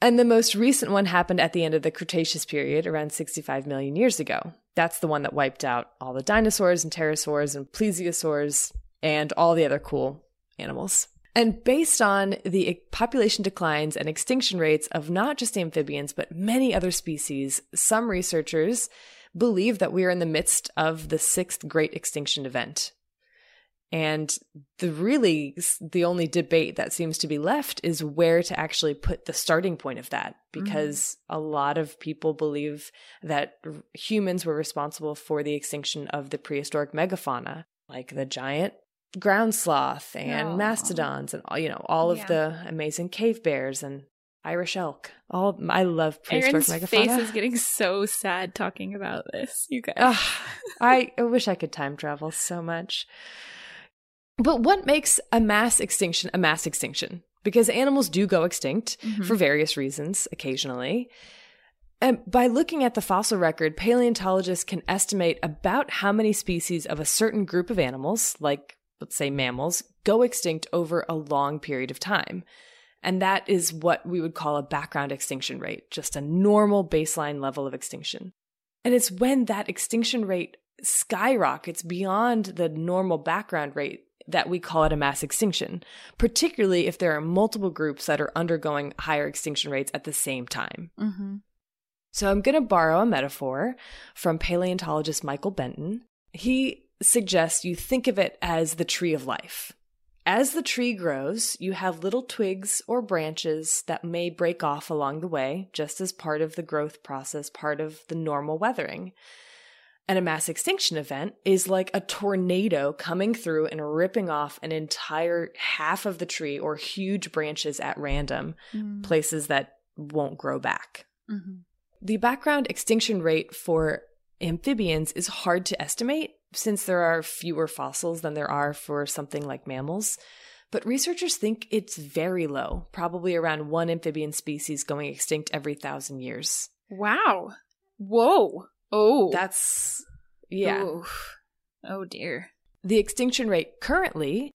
And the most recent one happened at the end of the Cretaceous period, around 65 million years ago. That's the one that wiped out all the dinosaurs and pterosaurs and plesiosaurs and all the other cool animals. And based on the population declines and extinction rates of not just amphibians, but many other species, some researchers believe that we are in the midst of the sixth great extinction event. And the really the only debate that seems to be left is where to actually put the starting point of that mm-hmm. because a lot of people believe that r- humans were responsible for the extinction of the prehistoric megafauna like the giant ground sloth and Aw. mastodons and all you know all Yeah. of the amazing cave bears and Irish elk. All I love prehistoric Erin's megafauna. face is getting so sad talking about this. You guys. [LAUGHS] I, I wish I could time travel so much. But what makes a mass extinction a mass extinction? Because animals do go extinct Mhm. for various reasons occasionally. And by looking at the fossil record, paleontologists can estimate about how many species of a certain group of animals, like let's say mammals, go extinct over a long period of time. And that is what we would call a background extinction rate, just a normal baseline level of extinction. And it's when that extinction rate skyrockets beyond the normal background rate that we call it a mass extinction, particularly if there are multiple groups that are undergoing higher extinction rates at the same time. Mm-hmm. So I'm going to borrow a metaphor from paleontologist Michael Benton. He suggests you think of it as the tree of life. As the tree grows, you have little twigs or branches that may break off along the way, just as part of the growth process, part of the normal weathering. And a mass extinction event is like a tornado coming through and ripping off an entire half of the tree or huge branches at random, Mm-hmm. places that won't grow back. Mm-hmm. The background extinction rate for amphibians is hard to estimate since there are fewer fossils than there are for something like mammals. But researchers think it's very low, probably around one amphibian species going extinct every thousand years. Wow. Whoa. Oh. That's, yeah. Oof. Oh dear. The extinction rate currently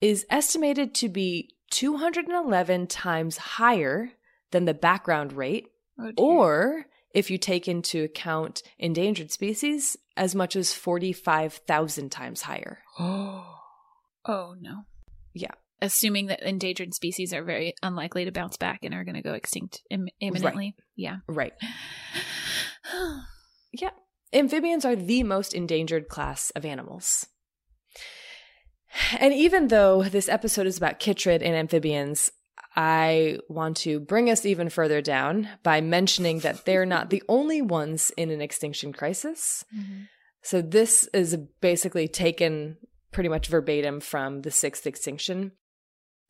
is estimated to be 211 times higher than the background rate Oh or if you take into account endangered species, as much as 45,000 times higher. [GASPS] oh no. Yeah. Assuming that endangered species are very unlikely to bounce back and are going to go extinct Im- imminently. Yeah. Right. [SIGHS] Yeah. Amphibians are the most endangered class of animals. And even though this episode is about chytrid and amphibians, I want to bring us even further down by mentioning that they're not the [LAUGHS] only ones in an extinction crisis. So this is basically taken pretty much verbatim from the sixth extinction.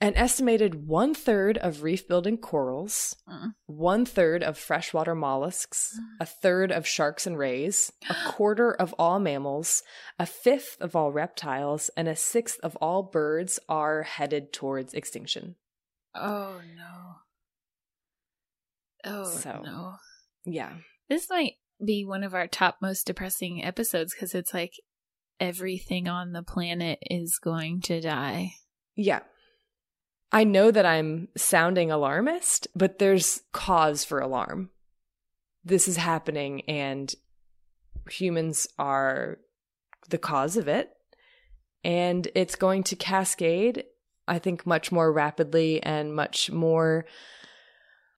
An estimated one third of reef building corals, Mm. one third of freshwater mollusks, a third of sharks and rays, [GASPS] a quarter of all mammals, a fifth of all reptiles, and a sixth of all birds are headed towards extinction. Oh no. Oh So- no. Yeah. This might be one of our top most depressing episodes because it's like everything on the planet is going to die. Yeah. I know that I'm sounding alarmist, but there's cause for alarm. This is happening and humans are the cause of it. And it's going to cascade, I think, much more rapidly and much more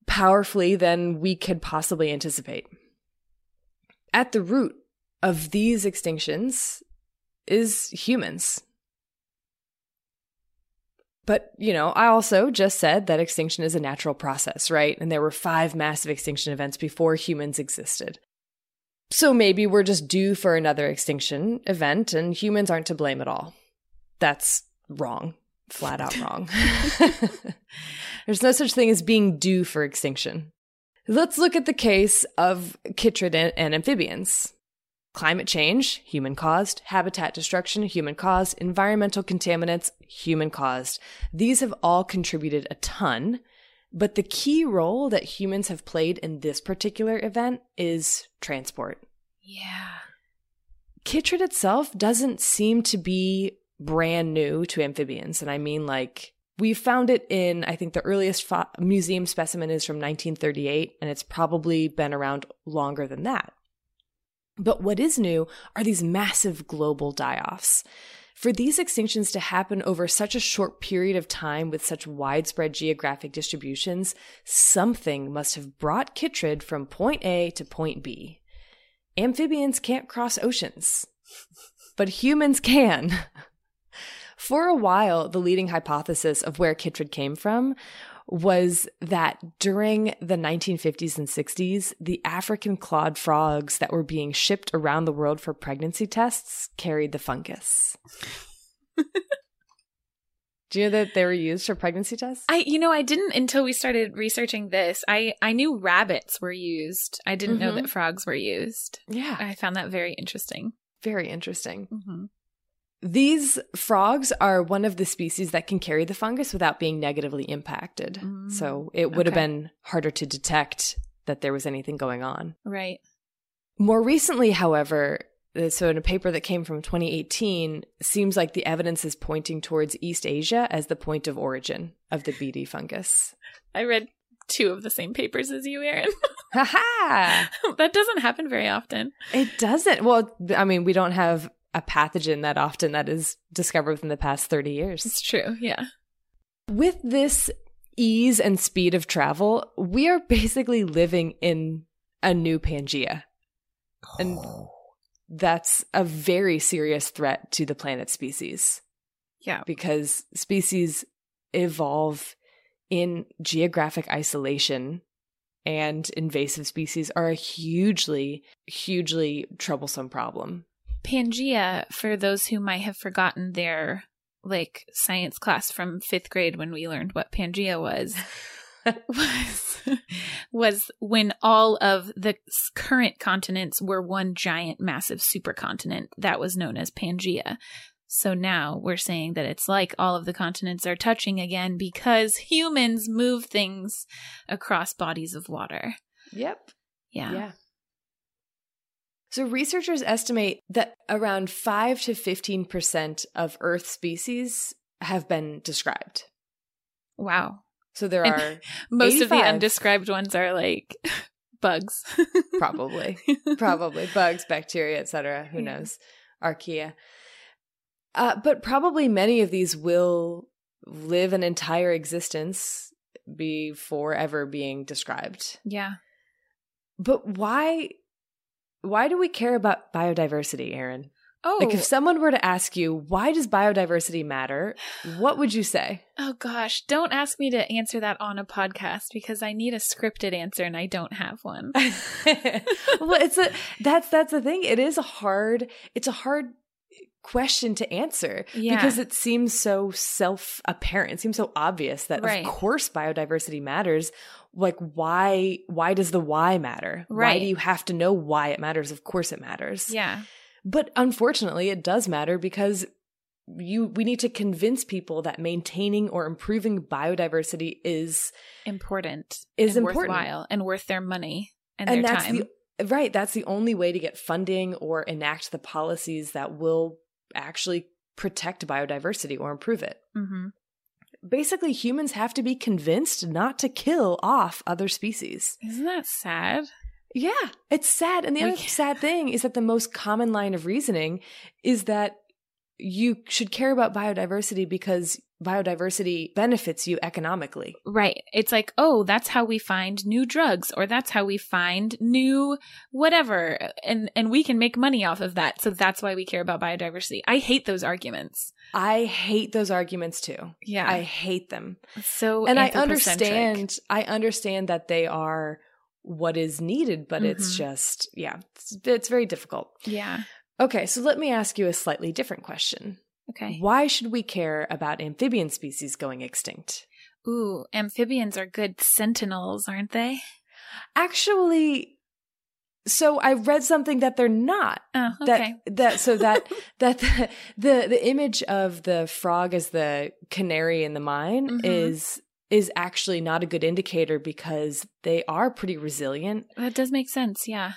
powerfully than we could possibly anticipate. At the root of these extinctions is humans. But, you know, I also just said that extinction is a natural process, right? And there were five massive extinction events before humans existed. So maybe we're just due for another extinction event and humans aren't to blame at all. That's wrong. Flat out wrong. [LAUGHS] [LAUGHS] There's no such thing as being due for extinction. Let's look at the case of chytrid and amphibians. Climate change, human caused. Habitat destruction, human caused. Environmental contaminants, human caused. These have all contributed a ton. But the key role that humans have played in this particular event is transport. Yeah. Chytrid itself doesn't seem to be brand new to amphibians. And I mean, like, we found it in, I think the earliest fo- museum specimen is from 1938, and it's probably been around longer than that. But what is new are these massive global die offs. For these extinctions to happen over such a short period of time with such widespread geographic distributions, something must have brought chytrid from point A to point B. Amphibians can't cross oceans, [LAUGHS] but humans can. [LAUGHS] For a while, the leading hypothesis of where chytrid came from was that during the 1950s and 60s, the African clawed frogs that were being shipped around the world for pregnancy tests carried the fungus. [LAUGHS] Do you know that they were used for pregnancy tests? I you know I didn't until we started researching this. I I knew rabbits were used. I didn't know Mhm. that frogs were used. Yeah. I found that very interesting. Very interesting. Mm-hmm. These frogs are one of the species that can carry the fungus without being negatively impacted. Mm, so it would have been harder to detect that there was anything going on. Right. More recently, however, uh, so in a paper that came from 2018, seems like the evidence is pointing towards East Asia as the point of origin of the BD fungus. I read two of the same papers as you, Erin. Ha ha! that doesn't happen very often. It doesn't. Well, I mean, we don't have a pathogen that often that is discovered within the past 30 years. It's true. Yeah. With this ease and speed of travel, we are basically living in a new Pangea. And [SIGHS] that's a very serious threat to the planet's species Yeah. because species evolve in geographic isolation and invasive species are a hugely, hugely troublesome problem. Pangea, for those who might have forgotten their like science class from fifth grade when we learned what Pangea was, [LAUGHS] was was when all of the current continents were one giant massive supercontinent that was known as Pangea. So now we're saying that it's like all of the continents are touching again because humans move things across bodies of water. Yep. Yeah. Yeah. So researchers estimate that around 5 to 15% of Earth species have been described. Wow. So there And- are [LAUGHS] Most of the undescribed ones are like [LAUGHS] bugs. [LAUGHS] probably probably bugs, bacteria, etc. Who Yeah. knows? Archaea. Uh, but probably many of these will live an entire existence before ever being described. Yeah. But why why do we care about biodiversity, Erin? Oh, Like if oh. someone were to ask you, why does biodiversity matter? What would you say? oh gosh, don't ask me to answer that on a podcast because I need a scripted answer and I don't have one. [LAUGHS] well, it's a that's that's the thing. It is a hard it's a hard question to answer Yeah. because it seems so self-apparent. It seems so obvious that Right. of course biodiversity matters. Like why why does the why matter? Why do you have to know why it matters? Of course it matters. yeah. But unfortunately, it does matter because you we need to convince people that maintaining or improving biodiversity is Important. Is and important. worthwhile and worth their money and, and their that's time. the right that's the only way to get funding or enact the policies that will actually protect biodiversity or improve it mm-hmm. basically humans have to be convinced not to kill off other species. Isn't that sad? Yeah, it's sad. And the We other can't- sad thing is that the most common line of reasoning is that you should care about biodiversity because biodiversity benefits you economically. Right. It's like, oh, that's how we find new drugs or that's how we find new whatever and and we can make money off of that. So that's why we care about biodiversity. I hate those arguments. I hate those arguments too. Yeah. I hate them. so and I understand I understand that they are what is needed, but it's Mhm. just yeah, it's, it's very difficult. Yeah. Okay, so let me ask you a slightly different question. Okay. Why should we care about amphibian species going extinct? Ooh, amphibians are good sentinels, aren't they? Actually, so I read something that they're not. Oh, okay. That that so that [LAUGHS] that the, the the image of the frog as the canary in the mine Mhm. is is actually not a good indicator because they are pretty resilient that does make sense. Yeah.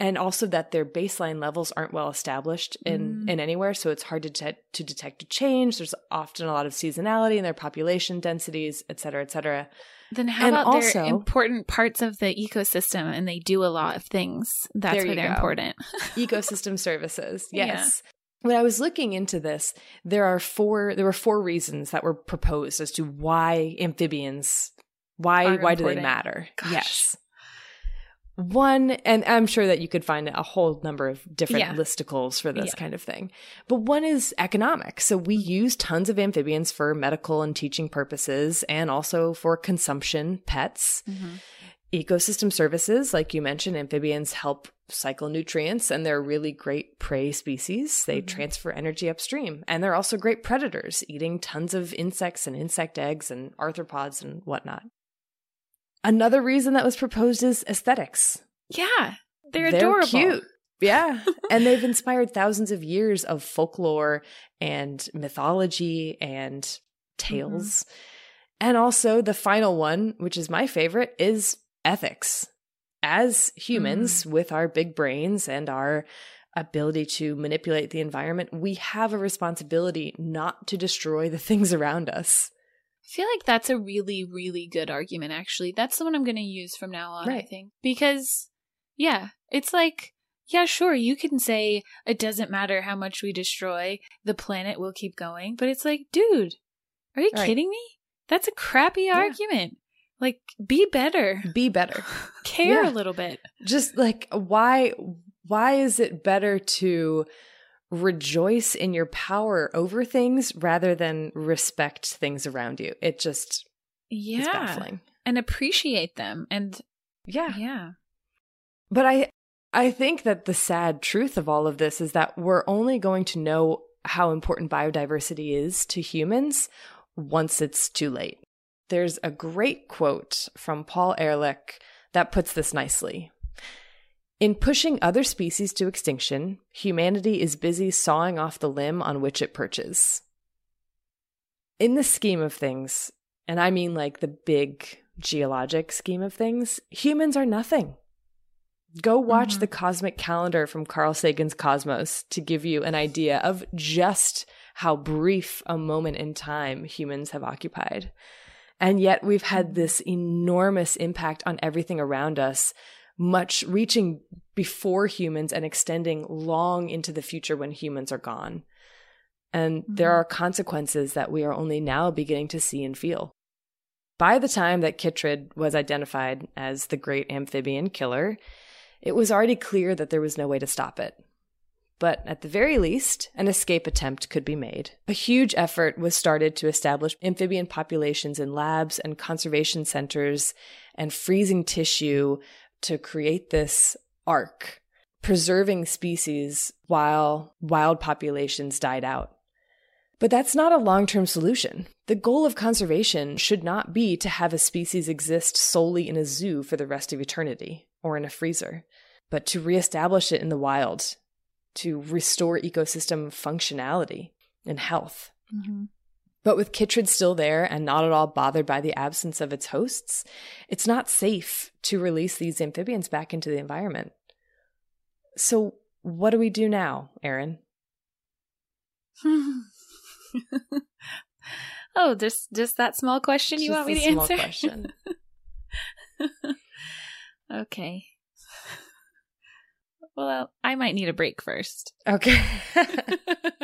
And also that their baseline levels aren't well established in Mm. in anywhere so it's hard to detect to detect a change there's often a lot of seasonality in their population densities et cetera et cetera Then how And about also- they're important parts of the ecosystem and they do a lot of things? That's There why they're go. important. ecosystem services [LAUGHS] Yeah. yes when i was looking into this there are four there were four reasons that were proposed as to why amphibians why why do they matter Gosh. yes one and i'm sure that you could find a whole number of different Yeah. listicles for this Yeah. kind of thing but one is economic so we use tons of amphibians for medical and teaching purposes and also for consumption pets ecosystem services like you mentioned amphibians help cycle nutrients and they're really great prey species they Mhm. transfer energy upstream and they're also great predators eating tons of insects and insect eggs and arthropods and whatnot another reason that was proposed is aesthetics. Yeah. They're, adorable. cute. Yeah. [LAUGHS] And they've inspired thousands of years of folklore and mythology and tales. Mm-hmm. And also the final one which is my favorite is ethics. As humans mm. with our big brains and our ability to manipulate the environment we have a responsibility not to destroy the [LAUGHS] things around us feel like that's a really, really good argument, actually. That's the one I'm going to use from now on, I think. Because, yeah, it's like, yeah, sure, you can say it doesn't matter how much we destroy, the planet will keep going. But it's like, dude, are you Right. kidding me? That's a crappy argument. Like, be better. be better [LAUGHS] Care Yeah. a little bit. just like why why is it better to rejoice in your power over things rather than respect things around you it just is Yeah. baffling And appreciate them. And, yeah yeah. but i i think that the sad truth of all of this is that we're only going to know how important biodiversity is to humans once it's too late there's a great quote from paul ehrlich that puts this nicely In pushing other species to extinction, humanity is busy sawing off the limb on which it perches. In the scheme of things, and I mean like the big geologic scheme of things, humans are nothing. Go watch Mhm. the cosmic calendar from Carl Sagan's Cosmos to give you an idea of just how brief a moment in time humans have occupied. And yet we've had this enormous impact on everything around us, much reaching before humans and extending long into the future when humans are gone. And there Mhm. are consequences that we are only now beginning to see and feel. By the time that Chytrid was identified as the great amphibian killer, it was already clear that there was no way to stop it. But at the very least, an escape attempt could be made. A huge effort was started to establish amphibian populations in labs and conservation centers and freezing tissue to create this ark, preserving species while wild populations died out. But that's not a long term solution. The goal of conservation should not be to have a species exist solely in a zoo for the rest of eternity or in a freezer, but to reestablish it in the wild, to restore ecosystem functionality and health. Mhm. But with Chytrid still there and not at all bothered by the absence of its hosts, it's not safe to release these amphibians back into the environment. So, what do we do now, Erin? [LAUGHS] Oh, just just that small question you want me a to small answer? question. [LAUGHS] okay. Well, I might need a break first. Okay. [LAUGHS]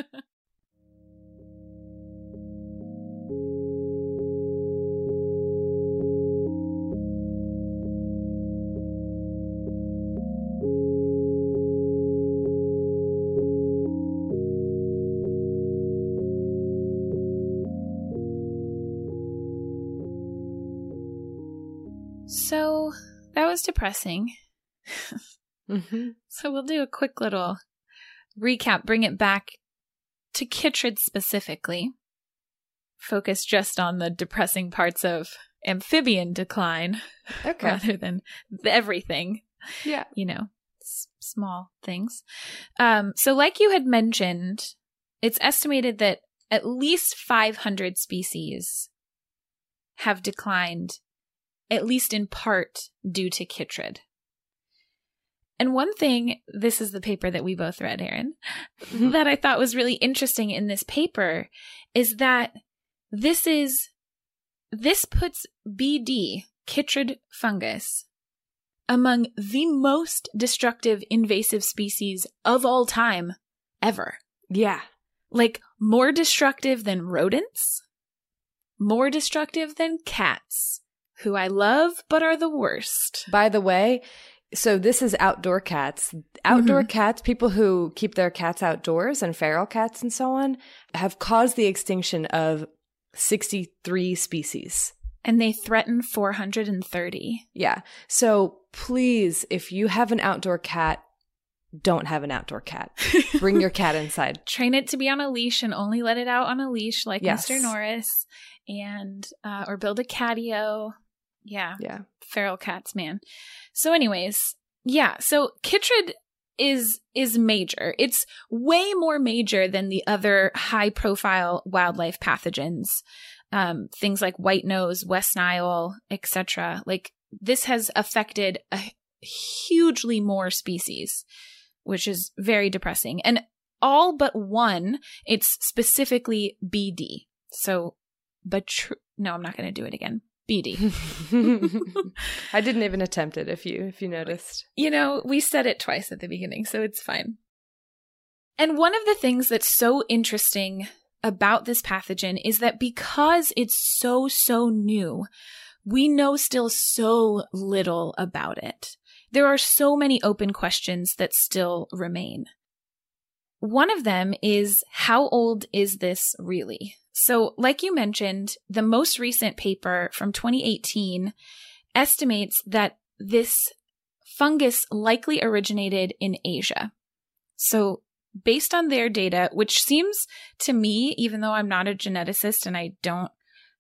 depressing. [LAUGHS] hmm So we'll do a quick little recap, bring it back to Chytrid specifically. Focus just on the depressing parts of amphibian decline [LAUGHS] Okay. rather than everything, Yeah. you know, s- small things. Um, so, like you had mentioned, it's estimated that at least 500 species have declined, at least in part due to Chytrid. And one thing, this is the paper that we both read, Erin, mm-hmm. that I thought was really interesting in this paper is that this is, this puts BD, Chytrid fungus, among the most destructive invasive species of all time ever. Yeah. Like more destructive than rodents, more destructive than cats, who I love but are the worst. By the way, so this is outdoor cats. Outdoor cats, people who keep their cats outdoors and feral cats and so on, have caused the extinction of 63 species. And they threaten 430. Yeah. So please, if you have an outdoor cat, don't have an outdoor cat. [LAUGHS] Bring your cat inside. Train it to be on a leash and only let it out on a leash like Yes. Mr. Norris and uh, or build a catio. Yeah. Yeah. feral cats, man. So, anyways, yeah. So Chytrid is is major. It's way more major than the other high profile wildlife pathogens. Um, things like white nose, West Nile, etc. Like this has affected a hugely more species, which is very depressing. And all but one, it's specifically BD. So, but tr- no, I'm not going to do it again. BD. [LAUGHS] I didn't even attempt it if you if you noticed. You know, we said it twice at the beginning, so it's fine. And one of the things that's so interesting about this pathogen is that because it's so, so new, we know still so little about it. There are so many open questions that still remain. One of them is how old is this really? So, like you mentioned, the most recent paper from 2018 estimates that this fungus likely originated in Asia. So, based on their data, which seems to me, even though I'm not a geneticist and I don't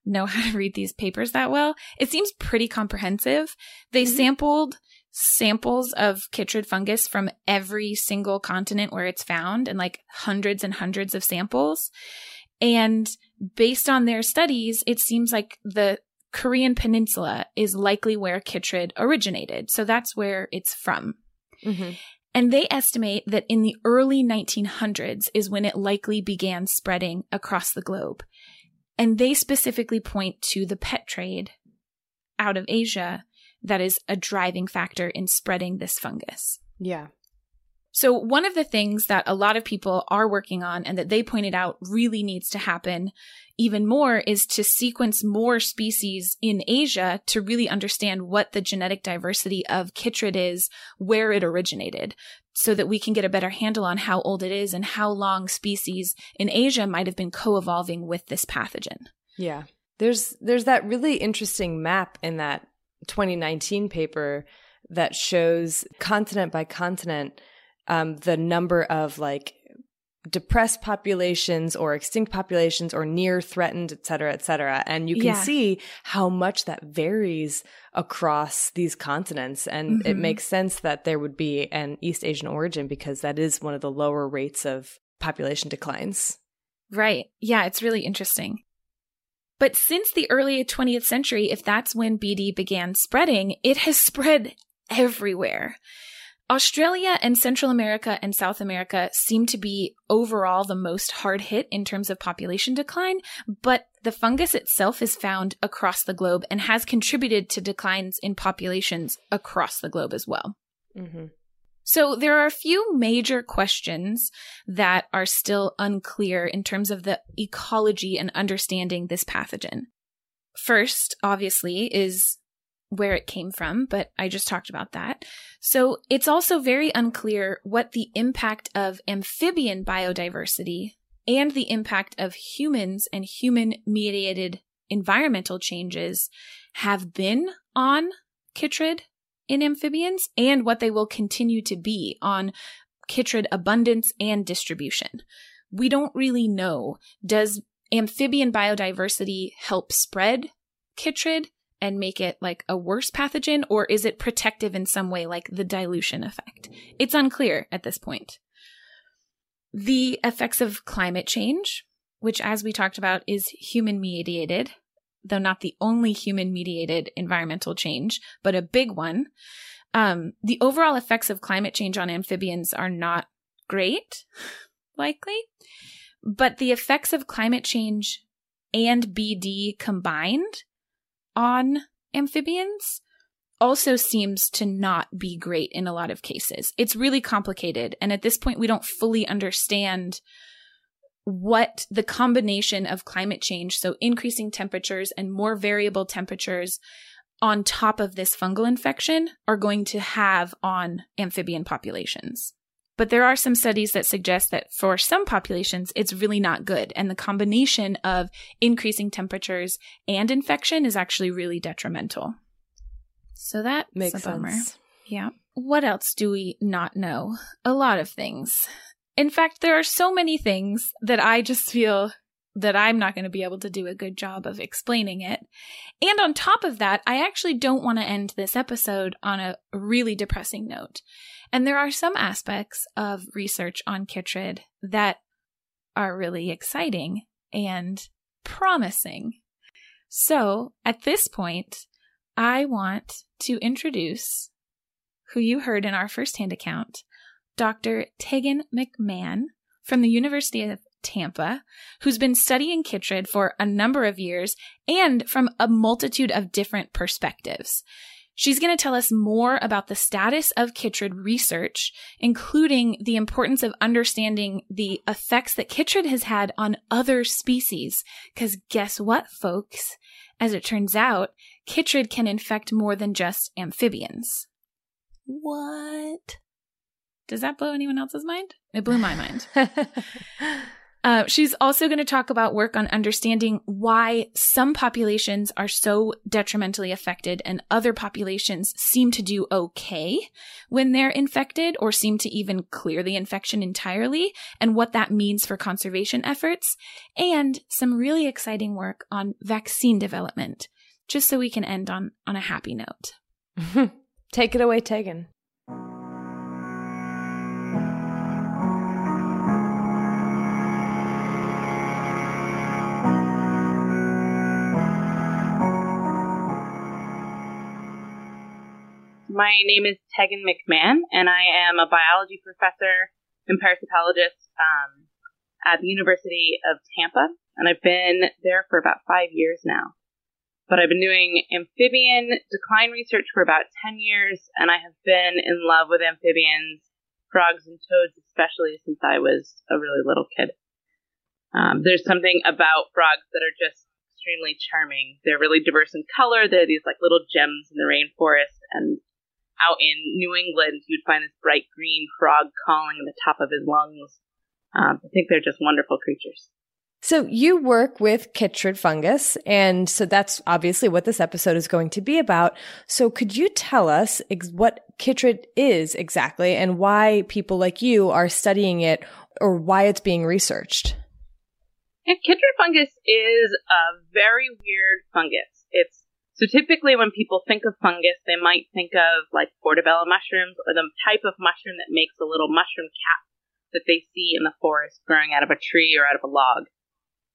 know [LAUGHS] how to read these papers that well, it seems pretty comprehensive. They Mhm. sampled samples of chytrid fungus from every single continent where it's found and like hundreds and hundreds of samples. And based on their studies, it seems like the Korean peninsula is likely where chytrid originated. So that's where it's from. Mm-hmm. And they estimate that in the early 1900s is when it likely began spreading across the globe. And they specifically point to the pet trade out of Asia that is a driving factor in spreading this fungus. Yeah. So, one of the things that a lot of people are working on and that they pointed out really needs to happen even more is to sequence more species in Asia to really understand what the genetic diversity of chytrid is, where it originated, so that we can get a better handle on how old it is and how long species in Asia might have been co evolving with this pathogen. Yeah. There's there's that really interesting map in that 2019 paper that shows continent by continent um, the number of like depressed populations or extinct populations or near threatened, et cetera, et cetera. And you can Yeah. see how much that varies across these continents. And it Mhm. makes sense that there would be an East Asian origin because that is one of the lower rates of population declines. Right. Yeah, it's really interesting. But since the early 20th century, if that's when BD began spreading, it has spread everywhere. Australia and Central America and South America seem to be overall the most hard hit in terms of population decline, but the fungus itself is found across the globe and has contributed to declines in populations across the globe as well. Mm-hmm. So there are a few major questions that are still unclear in terms of the ecology and understanding this pathogen. First, obviously, is where it came from, but I just talked about that. So it's also very unclear what the impact of amphibian biodiversity and the impact of humans and human mediated environmental changes have been on chytrid in amphibians and what they will continue to be on chytrid abundance and distribution. We don't really know. Does amphibian biodiversity help spread chytrid? And make it like a worse pathogen, or is it protective in some way, like the dilution effect? It's unclear at this point. The effects of climate change, which, as we talked about, is human mediated, though not the only human mediated environmental change, but a big one. Um, the overall effects of climate change on amphibians are not great, likely, but the effects of climate change and BD combined on amphibians also seems to not be great in a lot of cases. It's really complicated. And at this point, we don't fully understand what the combination of climate change, so increasing temperatures and more variable temperatures on top of this fungal infection, are going to have on amphibian populations. But there are some studies that suggest that for some populations, it's really not good. And the combination of increasing temperatures and infection is actually really detrimental. So that makes a bummer. Sense. Yeah. What else do we not know? A lot of things. In fact, there are so many things that I just feel that I'm not going to be able to do a good job of explaining it. And on top of that, I actually don't want to end this episode on a really depressing note. And there are some aspects of research on Chytrid that are really exciting and promising. So at this point, I want to introduce who you heard in our first-hand account, Dr. Taegan McMahon from the University of Tampa, who's been studying Chytrid for a number of years and from a multitude of different perspectives. She's going to tell us more about the status of Chytrid research, including the importance of understanding the effects that Chytrid has had on other species. Because guess what, folks? As it turns out, Chytrid can infect more than just amphibians. What? Does that blow anyone else's mind? It blew my mind. [LAUGHS] Uh, she's also going to talk about work on understanding why some populations are so detrimentally affected and other populations seem to do okay when they're infected or seem to even clear the infection entirely and what that means for conservation efforts and some really exciting work on vaccine development just so we can end on on a happy note. [LAUGHS] Take it away, Taegan. My name is Taegan McMahon, and I am a biology professor and parasitologist um, at the University of Tampa, and I've been there for about five years now. But I've been doing amphibian decline research for about 10 years, and I have been in love with amphibians, frogs, and toads, especially since I was a really little kid. Um, there's something about frogs that are just extremely charming. They're really diverse in color. They're these like little gems in the rainforest, and out in New England, you'd find this bright green frog calling at the top of his lungs. Um, I think they're just wonderful creatures. So you work with chytrid fungus, and so that's obviously what this episode is going to be about. So could you tell us ex- what chytrid is exactly and why people like you are studying it or why it's being researched? Yeah, chytrid fungus is a very weird fungus. It's so typically when people think of fungus, they might think of like portobello mushrooms or the type of mushroom that makes a little mushroom cap that they see in the forest growing out of a tree or out of a log.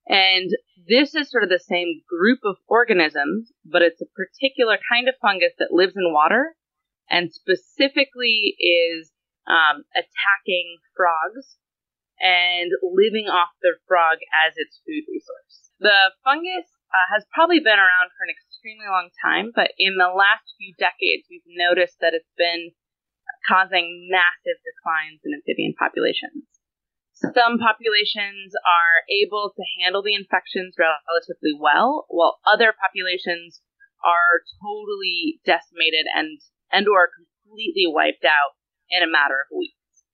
And this is sort of the same group of organisms, but it's a particular kind of fungus that lives in water and specifically is um, attacking frogs and living off the frog as its food resource. The fungus uh, has probably been around for an extremely long time, but in the last few decades, we've noticed that it's been causing massive declines in amphibian populations. Some populations are able to handle the infections relatively well, while other populations are totally decimated and and or completely wiped out in a matter of weeks.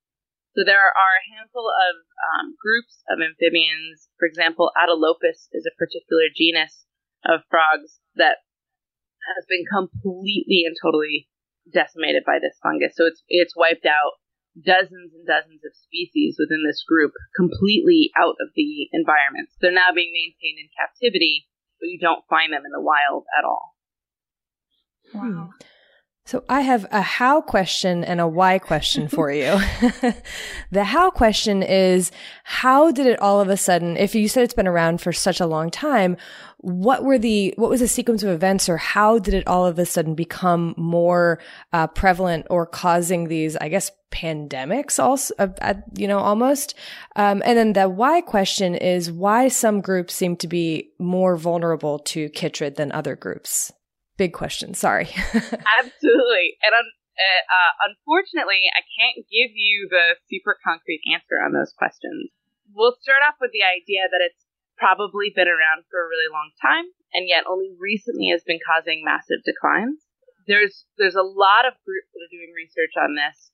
So there are a handful of um, groups of amphibians. For example, Atelopus is a particular genus of frogs that has been completely and totally decimated by this fungus. So it's it's wiped out dozens and dozens of species within this group completely out of the environment. So they're now being maintained in captivity, but you don't find them in the wild at all. Hmm. Wow. So I have a how question and a why question [LAUGHS] for you. [LAUGHS] the how question is how did it all of a sudden, if you said it's been around for such a long time, what were the, what was the sequence of events or how did it all of a sudden become more uh, prevalent or causing these, I guess, pandemics also, uh, uh, you know, almost? Um, and then the why question is why some groups seem to be more vulnerable to chytrid than other groups? Big question. Sorry. [LAUGHS] Absolutely. And uh, uh, unfortunately, I can't give you the super concrete answer on those questions. We'll start off with the idea that it's probably been around for a really long time, and yet only recently has been causing massive declines. There's there's a lot of groups that are doing research on this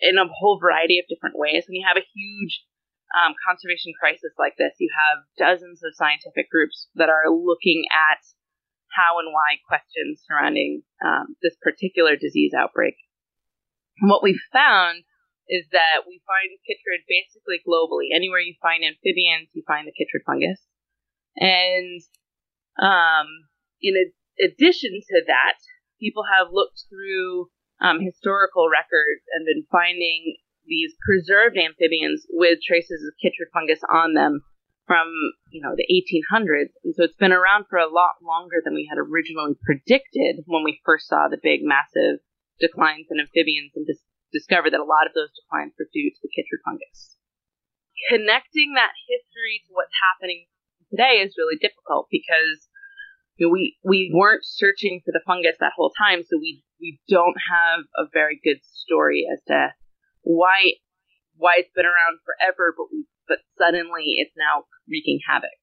in a whole variety of different ways. When you have a huge um, conservation crisis like this, you have dozens of scientific groups that are looking at how and why questions surrounding um, this particular disease outbreak. And what we've found is that we find chytrid basically globally. Anywhere you find amphibians, you find the chytrid fungus. And um, in addition to that, people have looked through um, historical records and been finding these preserved amphibians with traces of chytrid fungus on them from you know the 1800s, and so it's been around for a lot longer than we had originally predicted when we first saw the big, massive declines in amphibians and dis- discovered that a lot of those declines were due to the chytrid fungus. Connecting that history to what's happening today is really difficult because you know, we we weren't searching for the fungus that whole time, so we we don't have a very good story as to why why it's been around forever, but we but suddenly it's now wreaking havoc.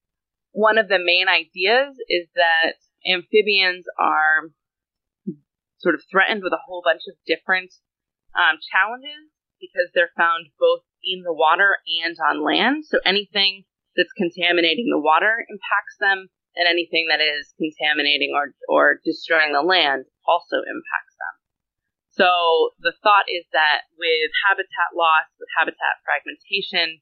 One of the main ideas is that amphibians are sort of threatened with a whole bunch of different um, challenges because they're found both in the water and on land. So anything that's contaminating the water impacts them, and anything that is contaminating or, or destroying the land also impacts them. So the thought is that with habitat loss, with habitat fragmentation,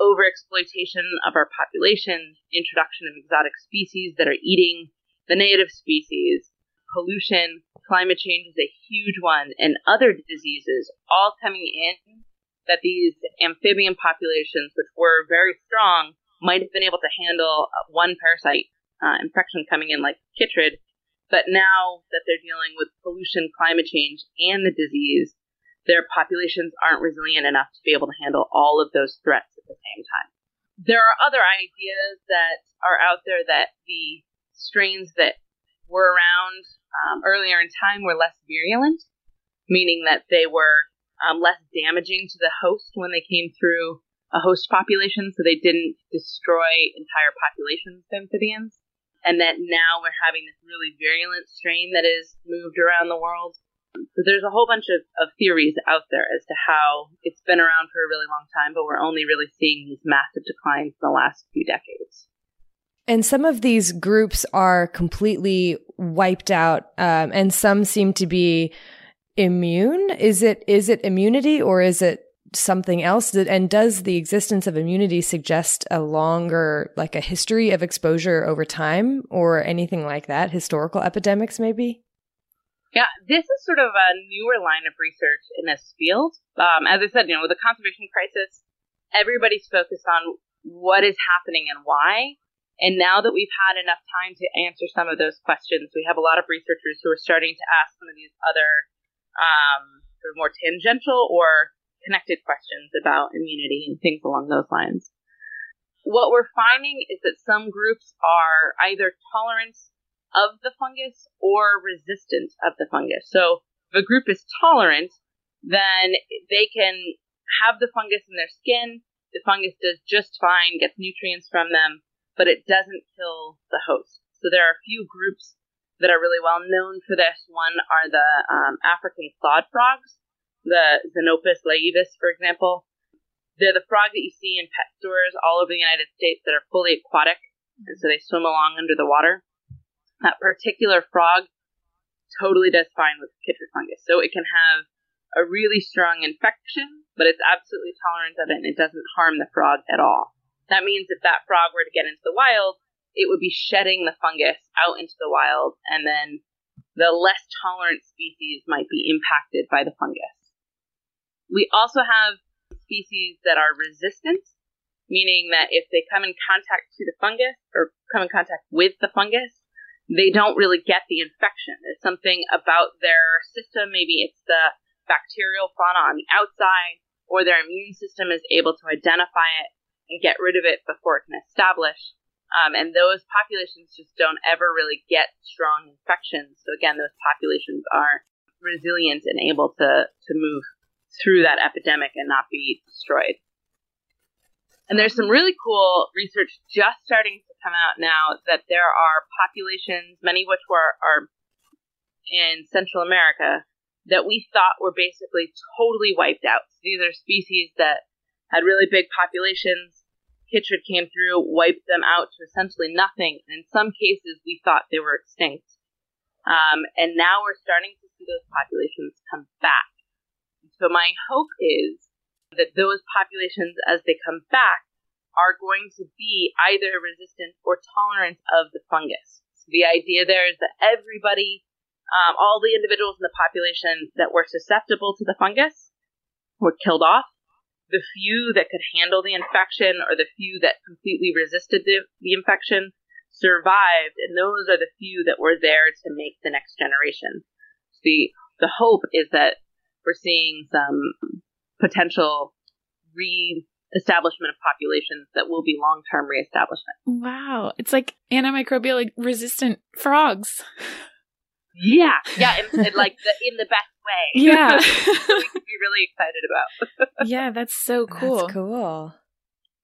overexploitation of our population, introduction of exotic species that are eating the native species, pollution, climate change is a huge one, and other diseases all coming in that these amphibian populations, which were very strong, might have been able to handle one parasite uh, infection coming in like chytrid. But now that they're dealing with pollution, climate change, and the disease, their populations aren't resilient enough to be able to handle all of those threats the same time. There are other ideas that are out there that the strains that were around um, earlier in time were less virulent, meaning that they were um, less damaging to the host when they came through a host population, so they didn't destroy entire populations of amphibians. And that now we're having this really virulent strain that is moved around the world so there's a whole bunch of, of theories out there as to how it's been around for a really long time, but we're only really seeing these massive declines in the last few decades. And some of these groups are completely wiped out, um, and some seem to be immune. Is it is it immunity or is it something else? And does the existence of immunity suggest a longer, like a history of exposure over time, or anything like that? Historical epidemics, maybe. Yeah, this is sort of a newer line of research in this field. Um, as I said, you know, with the conservation crisis, everybody's focused on what is happening and why. And now that we've had enough time to answer some of those questions, we have a lot of researchers who are starting to ask some of these other um, sort of more tangential or connected questions about immunity and things along those lines. What we're finding is that some groups are either tolerant of the fungus or resistant of the fungus. So if a group is tolerant, then they can have the fungus in their skin. The fungus does just fine, gets nutrients from them, but it doesn't kill the host. So there are a few groups that are really well known for this. One are the um, African clawed frogs, the Xenopus laevis, for example. They're the frog that you see in pet stores all over the United States that are fully aquatic, and so they swim along under the water. That particular frog totally does fine with the chytrid fungus. So it can have a really strong infection, but it's absolutely tolerant of it and it doesn't harm the frog at all. That means if that frog were to get into the wild, it would be shedding the fungus out into the wild, and then the less tolerant species might be impacted by the fungus. We also have species that are resistant, meaning that if they come in contact to the fungus or come in contact with the fungus, they don't really get the infection. There's something about their system, maybe it's the bacterial fauna on the outside, or their immune system is able to identify it and get rid of it before it can establish. Um, and those populations just don't ever really get strong infections. So again, those populations are resilient and able to, to move through that epidemic and not be destroyed. And there's some really cool research just starting to come out now that there are populations, many of which were are in Central America, that we thought were basically totally wiped out. So these are species that had really big populations Chytrid came through, wiped them out to essentially nothing. In some cases, we thought they were extinct. Um, and now we're starting to see those populations come back. So my hope is that those populations, as they come back, are going to be either resistant or tolerant of the fungus. So the idea there is that everybody, um, all the individuals in the population that were susceptible to the fungus were killed off the few that could handle the infection or the few that completely resisted the, the infection survived, and those are the few that were there to make the next generation. The the hope is that we're seeing some potential re-establishment of populations that will be long-term re-establishment. Wow, it's like antimicrobial resistant frogs. Yeah, [LAUGHS] yeah, in, in like the, in the best way. Yeah, [LAUGHS] we could be really excited about. [LAUGHS] yeah, that's so cool. That's cool.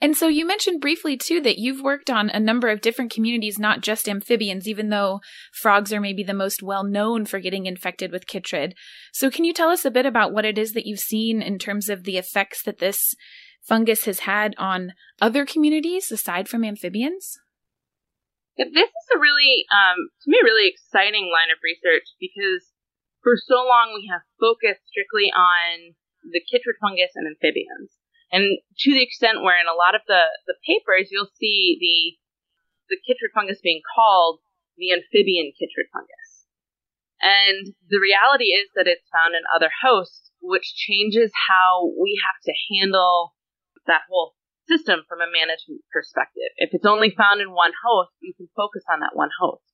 And so you mentioned briefly too that you've worked on a number of different communities, not just amphibians, even though frogs are maybe the most well known for getting infected with chytrid. So can you tell us a bit about what it is that you've seen in terms of the effects that this fungus has had on other communities aside from amphibians? This is a really, um, to me, really exciting line of research because for so long we have focused strictly on the chytrid fungus and amphibians. And to the extent where in a lot of the, the papers you'll see the the chytrid fungus being called the amphibian chytrid fungus. And the reality is that it's found in other hosts, which changes how we have to handle that whole system from a management perspective. If it's only found in one host, you can focus on that one host.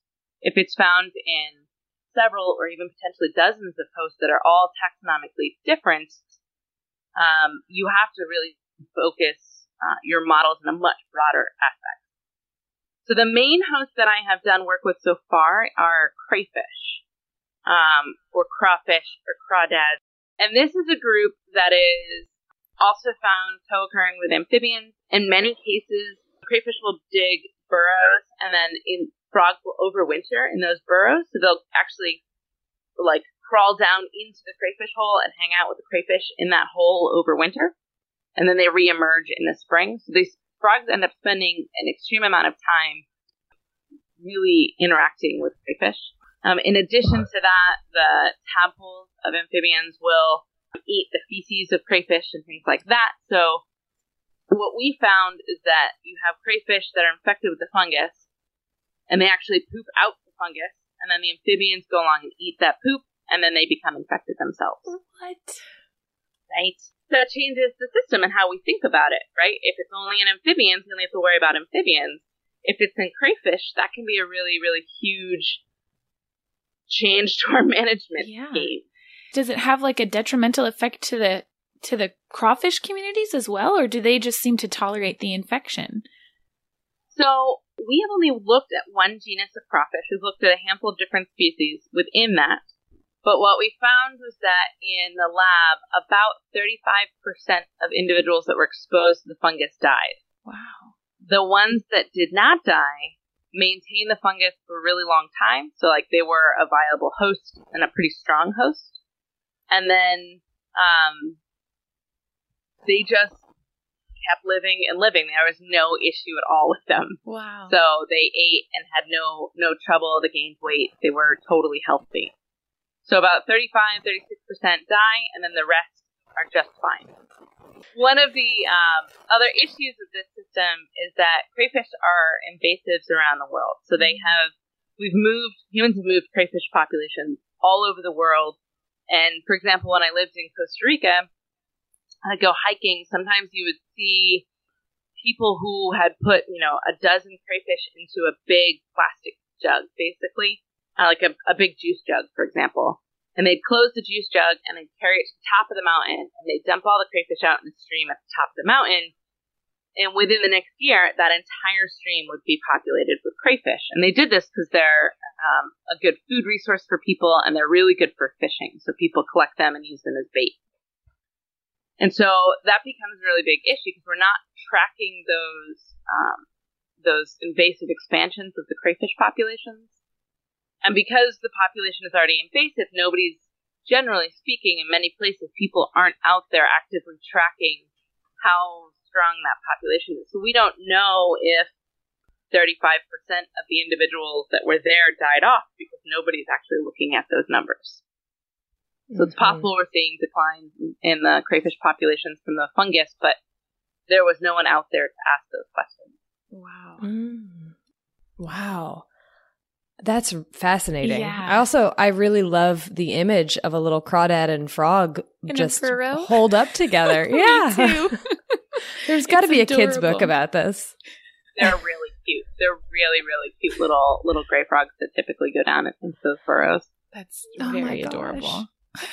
If it's found in several or even potentially dozens of hosts that are all taxonomically different, um, you have to really focus uh, your models in a much broader aspect. So the main hosts that I have done work with so far are crayfish, um, or crawfish, or crawdads. And this is a group that is also found co-occurring with amphibians. In many cases, crayfish will dig burrows and then in frogs will overwinter in those burrows. So they'll actually like crawl down into the crayfish hole and hang out with the crayfish in that hole over winter. And then they reemerge in the spring. So these frogs end up spending an extreme amount of time really interacting with crayfish. Um, in addition to that, the tadpoles of amphibians will eat the feces of crayfish and things like that. So what we found is that you have crayfish that are infected with the fungus, and they actually poop out the fungus, and then the amphibians go along and eat that poop, and then they become infected themselves. What? Right? So that changes the system and how we think about it, right? If it's only in amphibians, we only have to worry about amphibians. If it's in crayfish, that can be a really, really huge change to our [LAUGHS] management yeah. game. does it have like a detrimental effect to the to the crawfish communities as well, or do they just seem to tolerate the infection? So we have only looked at one genus of crawfish. We've looked at a handful of different species within that. But what we found was that in the lab, about 35% of individuals that were exposed to the fungus died. Wow. The ones that did not die maintained the fungus for a really long time. So, like, they were a viable host and a pretty strong host. And then um, they just kept living and living. There was no issue at all with them. Wow. So they ate and had no no trouble. They gained weight. They were totally healthy. So about 35, 36% die, and then the rest are just fine. One of the um, other issues with this system is that crayfish are invasives around the world. So they have, we've moved, humans have moved crayfish populations all over the world. And for example, when I lived in Costa Rica, I'd go hiking. Sometimes you would see people who had put, you know, a dozen crayfish into a big plastic jug, basically, uh, like a, a big juice jug, for example. And they'd close the juice jug and they'd carry it to the top of the mountain and they'd dump all the crayfish out in the stream at the top of the mountain. And within the next year, that entire stream would be populated with crayfish. And they did this because they're um, a good food resource for people and they're really good for fishing. So people collect them and use them as bait. And so that becomes a really big issue because we're not tracking those um, those invasive expansions of the crayfish populations. And because the population is already invasive, nobody's, generally speaking, in many places, people aren't out there actively tracking how strong that population is. So we don't know if 35% of the individuals that were there died off because nobody's actually looking at those numbers. So it's possible we're seeing declines in the crayfish populations from the fungus, but there was no one out there to ask those questions. Wow. Mm. Wow. That's fascinating. Yeah. I also I really love the image of a little crawdad and frog In just hold up together. [LAUGHS] Yeah. too. [LAUGHS] There's got to It's be a kid's book about this. They're really cute. They're really, really cute little little gray frogs that typically go down into those burrows. That's Oh very adorable. [LAUGHS]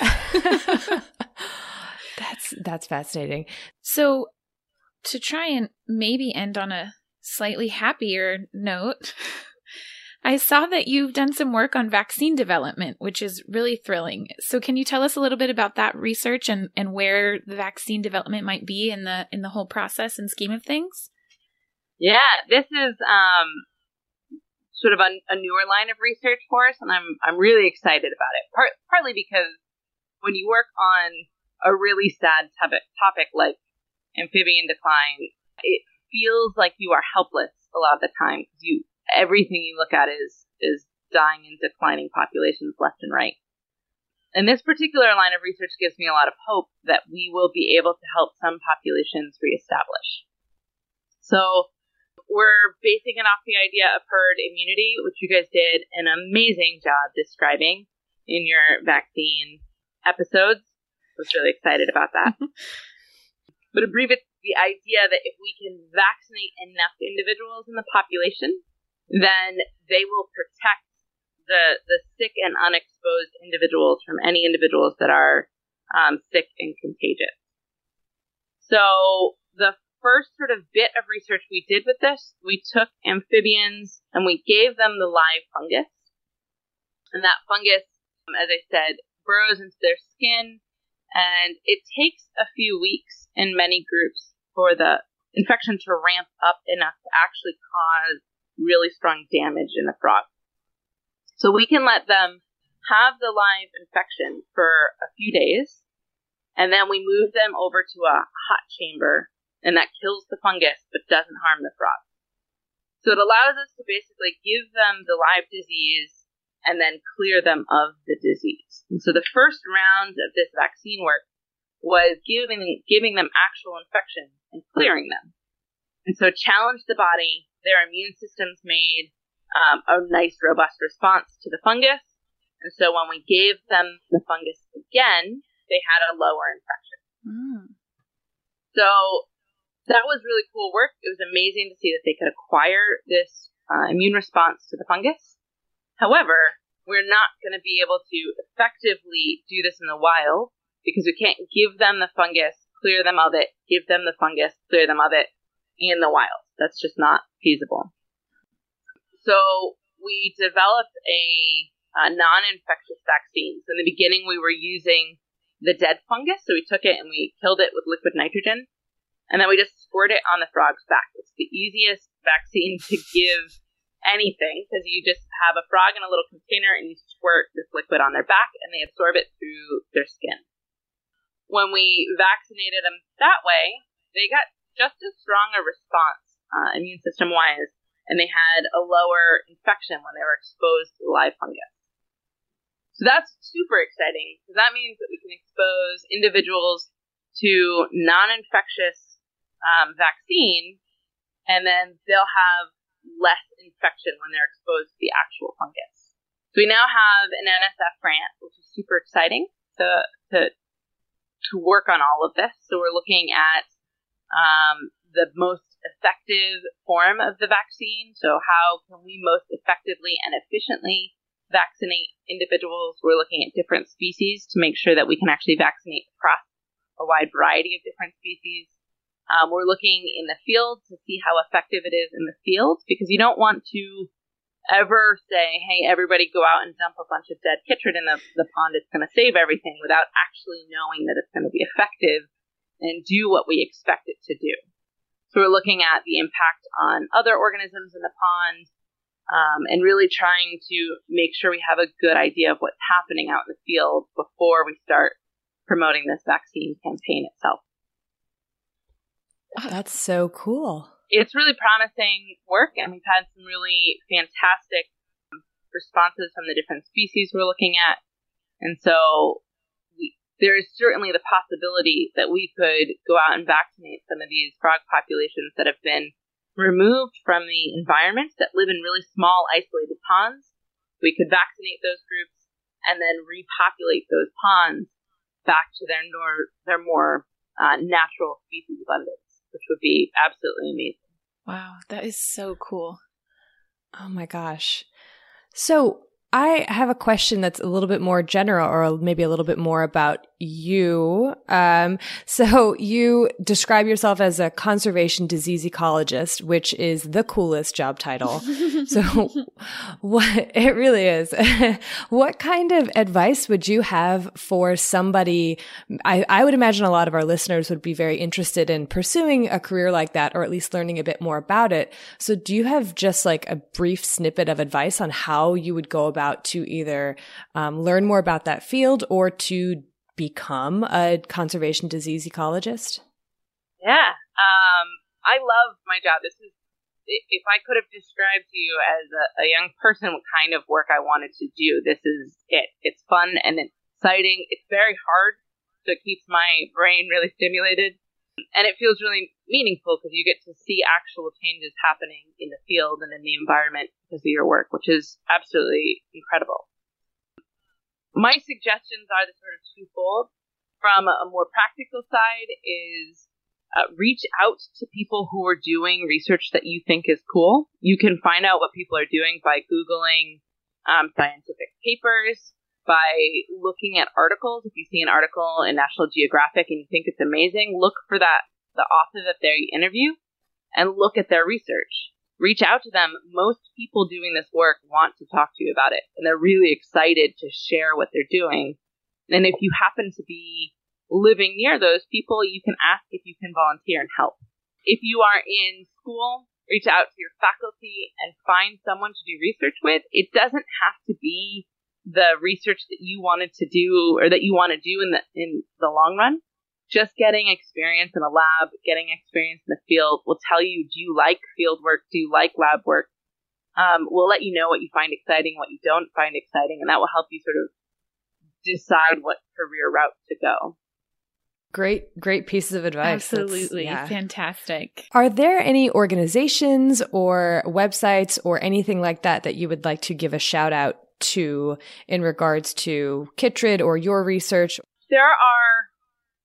that's that's fascinating. So, to try and maybe end on a slightly happier note, I saw that you've done some work on vaccine development, which is really thrilling. So, can you tell us a little bit about that research and, and where the vaccine development might be in the in the whole process and scheme of things? Yeah, this is um, sort of a, a newer line of research for us, and I'm I'm really excited about it. Part, partly because when you work on a really sad topic, topic like amphibian decline, it feels like you are helpless a lot of the time. You everything you look at is is dying and declining populations left and right. And this particular line of research gives me a lot of hope that we will be able to help some populations reestablish. So we're basing it off the idea of herd immunity, which you guys did an amazing job describing in your vaccine episodes. I was really excited about that. [LAUGHS] but it's the idea that if we can vaccinate enough individuals in the population, then they will protect the the sick and unexposed individuals from any individuals that are um, sick and contagious. So the first sort of bit of research we did with this, we took amphibians and we gave them the live fungus. And that fungus, um, as I said, burrows into their skin. And it takes a few weeks in many groups for the infection to ramp up enough to actually cause really strong damage in the frog. So we can let them have the live infection for a few days, and then we move them over to a hot chamber, and that kills the fungus but doesn't harm the frog. So it allows us to basically give them the live disease and then clear them of the disease. And so the first round of this vaccine work was giving giving them actual infection and clearing them. And so challenge the body, their immune systems made um, a nice, robust response to the fungus. And so when we gave them the fungus again, they had a lower infection. Mm. So that was really cool work. It was amazing to see that they could acquire this uh, immune response to the fungus. However, we're not going to be able to effectively do this in the wild because we can't give them the fungus, clear them of it, give them the fungus, clear them of it in the wild. That's just not feasible. So we developed a, a non-infectious vaccine. So in the beginning, we were using the dead fungus. So we took it and we killed it with liquid nitrogen. And then we just squirt it on the frog's back. It's the easiest vaccine to give anything because you just have a frog in a little container and you squirt this liquid on their back and they absorb it through their skin. When we vaccinated them that way, they got just as strong a response uh, immune system wise and they had a lower infection when they were exposed to the live fungus. So that's super exciting because that means that we can expose individuals to non-infectious um, vaccine and then they'll have less infection when they're exposed to the actual fungus. So we now have an NSF grant, which is super exciting to to to work on all of this. So we're looking at um, the most effective form of the vaccine. So how can we most effectively and efficiently vaccinate individuals? We're looking at different species to make sure that we can actually vaccinate across a wide variety of different species. Um, we're looking in the field to see how effective it is in the field because you don't want to ever say, hey, everybody go out and dump a bunch of dead chytrid in the, the pond. It's going to save everything without actually knowing that it's going to be effective and do what we expect it to do. So we're looking at the impact on other organisms in the pond um, and really trying to make sure we have a good idea of what's happening out in the field before we start promoting this vaccine campaign itself. Oh, that's so cool. It's really promising work, and we've had some really fantastic responses from the different species we're looking at. And so there is certainly the possibility that we could go out and vaccinate some of these frog populations that have been removed from the environment that live in really small, isolated ponds. We could vaccinate those groups and then repopulate those ponds back to their, nor- their more uh, natural species abundance which would be absolutely amazing. Wow, that is so cool. Oh my gosh. So, I have a question that's a little bit more general or maybe a little bit more about you. Um, so you describe yourself as a conservation disease ecologist, which is the coolest job title. [LAUGHS] so what it really is. [LAUGHS] what kind of advice would you have for somebody? I, I would imagine a lot of our listeners would be very interested in pursuing a career like that, or at least learning a bit more about it. So do you have just like a brief snippet of advice on how you would go about to either um, learn more about that field or to become a conservation disease ecologist? Yeah. Um, I love my job. This is, if I could have described to you as a, a young person what kind of work I wanted to do, this is it. It's fun and exciting. It's very hard, so it keeps my brain really stimulated. And it feels really meaningful because you get to see actual changes happening in the field and in the environment because of your work, which is absolutely incredible my suggestions are the sort of twofold. From a more practical side is uh, reach out to people who are doing research that you think is cool. You can find out what people are doing by Googling um, scientific papers, by looking at articles. If you see an article in National Geographic and you think it's amazing, look for that the author that they interview and look at their research reach out to them. Most people doing this work want to talk to you about it, and they're really excited to share what they're doing. And if you happen to be living near those people, you can ask if you can volunteer and help. If you are in school, reach out to your faculty and find someone to do research with. It doesn't have to be the research that you wanted to do or that you want to do in the in the long run just getting experience in a lab, getting experience in the field will tell you do you like field work? Do you like lab work? Um, we'll let you know what you find exciting, what you don't find exciting, and that will help you sort of decide what career route to go. Great, great pieces of advice. Absolutely. Yeah. Fantastic. Are there any organizations or websites or anything like that that you would like to give a shout out to in regards to Chytrid or your research? There are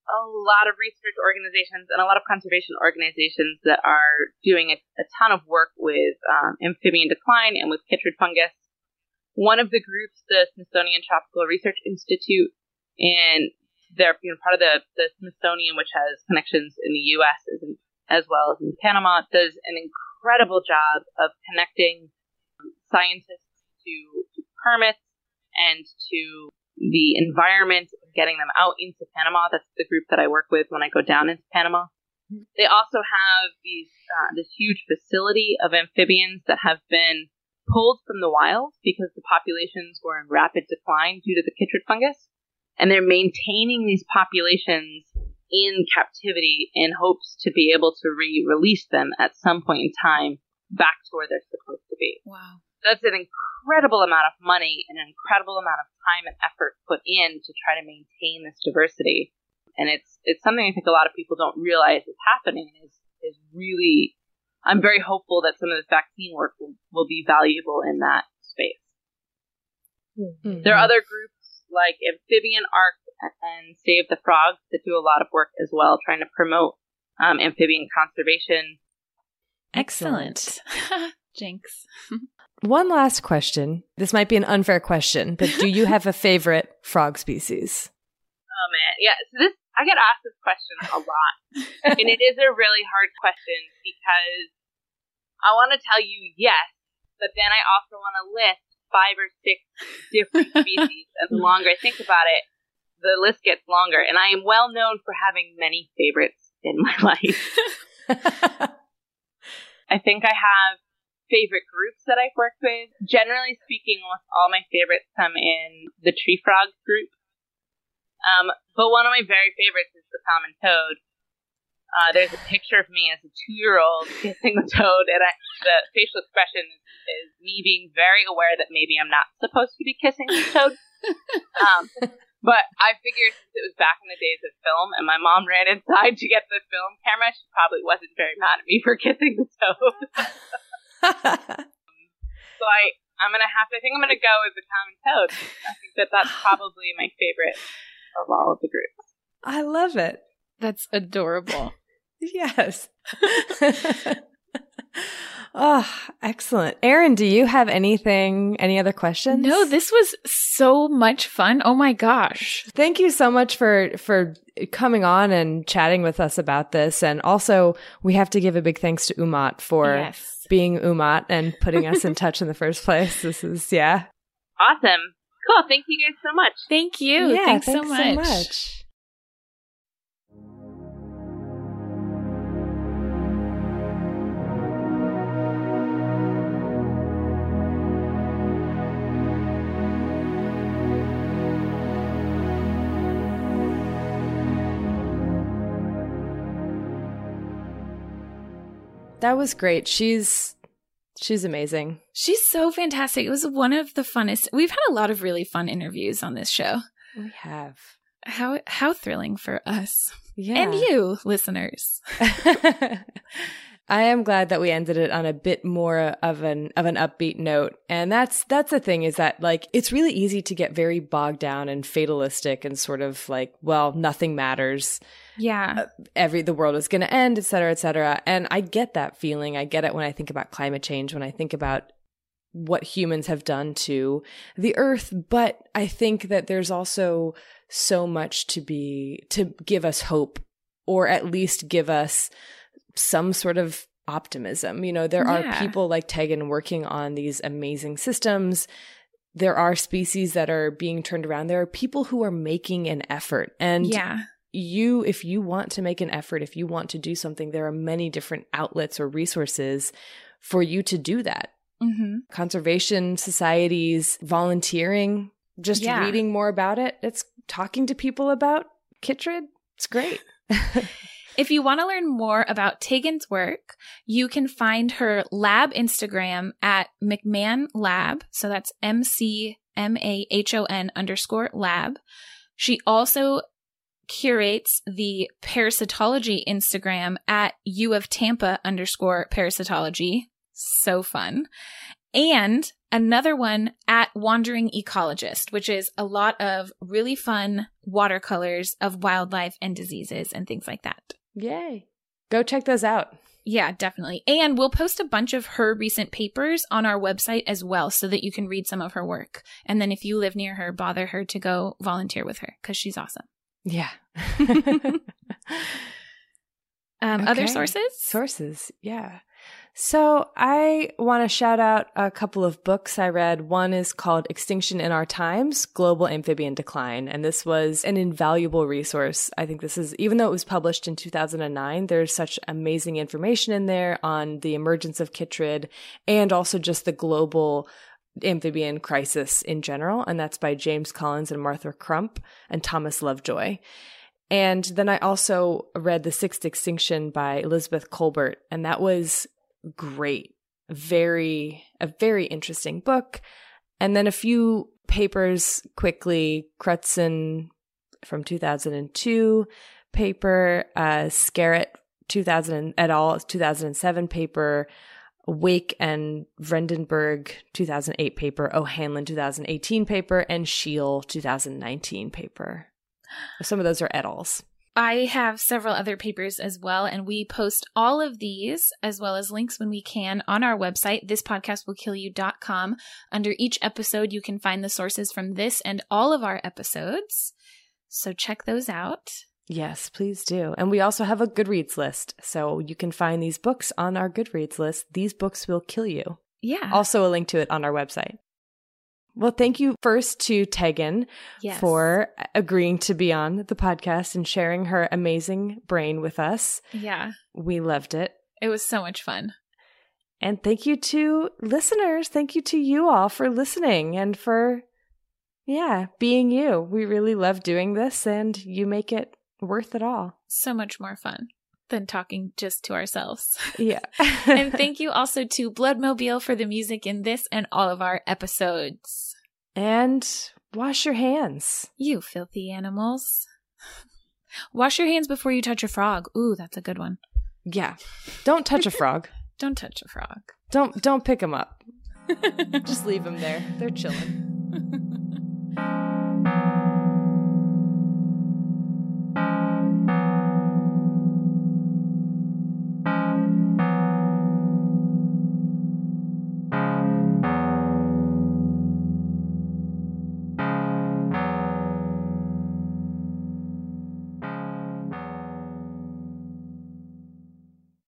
a lot of research organizations and a lot of conservation organizations that are doing a, a ton of work with um, amphibian decline and with chytrid fungus. one of the groups, the Smithsonian Tropical Research Institute, and they're you know, part of the, the Smithsonian, which has connections in the U.S. as, in, as well as in Panama, does an incredible job of connecting scientists to, to permits and to the environment, getting them out into Panama. That's the group that I work with when I go down into Panama. Mm-hmm. They also have these uh, this huge facility of amphibians that have been pulled from the wild because the populations were in rapid decline due to the chytrid fungus, and they're maintaining these populations in captivity in hopes to be able to re-release them at some point in time back to where they're supposed to be. Wow. That's an incredible amount of money and an incredible amount of time and effort put in to try to maintain this diversity. And it's it's something I think a lot of people don't realize is happening is is really I'm very hopeful that some of this vaccine work will, will be valuable in that space. Mm-hmm. There are other groups like Amphibian Ark and Save the Frogs that do a lot of work as well, trying to promote um, amphibian conservation. Excellent. [LAUGHS] Jinx. [LAUGHS] One last question. This might be an unfair question, but do you have a [LAUGHS] favorite frog species? Oh man, yeah. So this I get asked this question a lot, and it is a really hard question because I want to tell you yes, but then I also want to list five or six different [LAUGHS] species, and the longer I think about it, the list gets longer. And I am well known for having many favorites in my [LAUGHS] life. I think I have favorite groups that I've worked with. Generally speaking, almost all my favorites come in the tree frog group. Um, but one of my very favorites is the common toad. Uh, there's a picture of me as a two-year-old [LAUGHS] kissing the toad, and I, the facial expression is, is, me being very aware that maybe I'm not supposed to be kissing the toad. [LAUGHS] um, but I figured since it was back in the days of film, and my mom ran inside to get the film camera, she probably wasn't very mad at me for [LAUGHS] kissing the toad. So I, I'm gonna have to. I think I'm gonna go with the common toad. I think that that's [SIGHS] probably my favorite of all of the groups. I love it. That's adorable. [LAUGHS] yes. [LAUGHS] Oh, excellent. Erin, do you have anything, any other questions? No, this was so much fun. Oh my gosh. Thank you so much for, for coming on and chatting with us about this. And also we have to give a big thanks to Umat for yes. Being Umat and putting us in touch in the first place. This is, yeah. Awesome. Cool. Thank you guys so much. Thank you. Yeah, thanks, thanks so much. So much. That was great. She's she's amazing. She's so fantastic. It was one of the funnest. We've had a lot of really fun interviews on this show. We have. How how thrilling for us. Yeah. And you, listeners. [LAUGHS] [LAUGHS] I am glad that we ended it on a bit more of an of an upbeat note. And that's that's the thing is that like it's really easy to get very bogged down and fatalistic and sort of like, well, nothing matters. Yeah. Uh, every the world is going to end, et cetera, et cetera. And I get that feeling. I get it when I think about climate change, when I think about what humans have done to the earth, but I think that there's also so much to be to give us hope or at least give us some sort of optimism. You know, there yeah. are people like Taegan working on these amazing systems. There are species that are being turned around. There are people who are making an effort. And yeah. you, if you want to make an effort, if you want to do something, there are many different outlets or resources for you to do that. Mm-hmm. Conservation societies, volunteering, just yeah. reading more about it. It's talking to people about Chytrid. It's great. [LAUGHS] If you want to learn more about Taegan's work, you can find her lab Instagram at McMahon Lab. So that's M C M A H O N underscore lab. She also curates the parasitology Instagram at U of Tampa underscore parasitology. So fun. And another one at Wandering Ecologist, which is a lot of really fun watercolors of wildlife and diseases and things like that. Yay. Go check those out. Yeah, definitely. And we'll post a bunch of her recent papers on our website as well so that you can read some of her work. And then if you live near her, bother her to go volunteer with her because she's awesome. Yeah. [LAUGHS] Um, Other sources? Sources, yeah. So I want to shout out a couple of books I read. One is called Extinction in Our Times Global Amphibian Decline. And this was an invaluable resource. I think this is, even though it was published in 2009, there's such amazing information in there on the emergence of chytrid and also just the global amphibian crisis in general. And that's by James Collins and Martha Crump and Thomas Lovejoy. And then I also read The Sixth Extinction by Elizabeth Kolbert, and that was great. Very, a very interesting book. And then a few papers quickly Crutzen from 2002 paper, uh, Skerratt 2000 et al. 2007 paper, Wake and Vredenburg 2008 paper, O'Hanlon 2018 paper, and Scheele 2019 paper. Some of those are et als. I have several other papers as well, and we post all of these as well as links when we can on our website, thispodcastwillkillyou.com. Under each episode, you can find the sources from this and all of our episodes. So check those out. Yes, please do. And we also have a Goodreads list. So you can find these books on our Goodreads list. These books will kill you. Yeah. Also, a link to it on our website. Well, thank you first to Taegan yes. for agreeing to be on the podcast and sharing her amazing brain with us. Yeah. We loved it. It was so much fun. And thank you to listeners. Thank you to you all for listening and for, yeah, being you. We really love doing this and you make it worth it all. So much more fun than talking just to ourselves. [LAUGHS] Yeah. and [LAUGHS] thank you also to Bloodmobile for the music in this and all of our episodes. And wash your hands. You filthy animals. [LAUGHS] Wash your hands before you touch a frog. Ooh, that's a good one. Yeah. Don't touch a frog. Don't touch a frog. Don't don't pick them up. Just leave them there. They're chilling.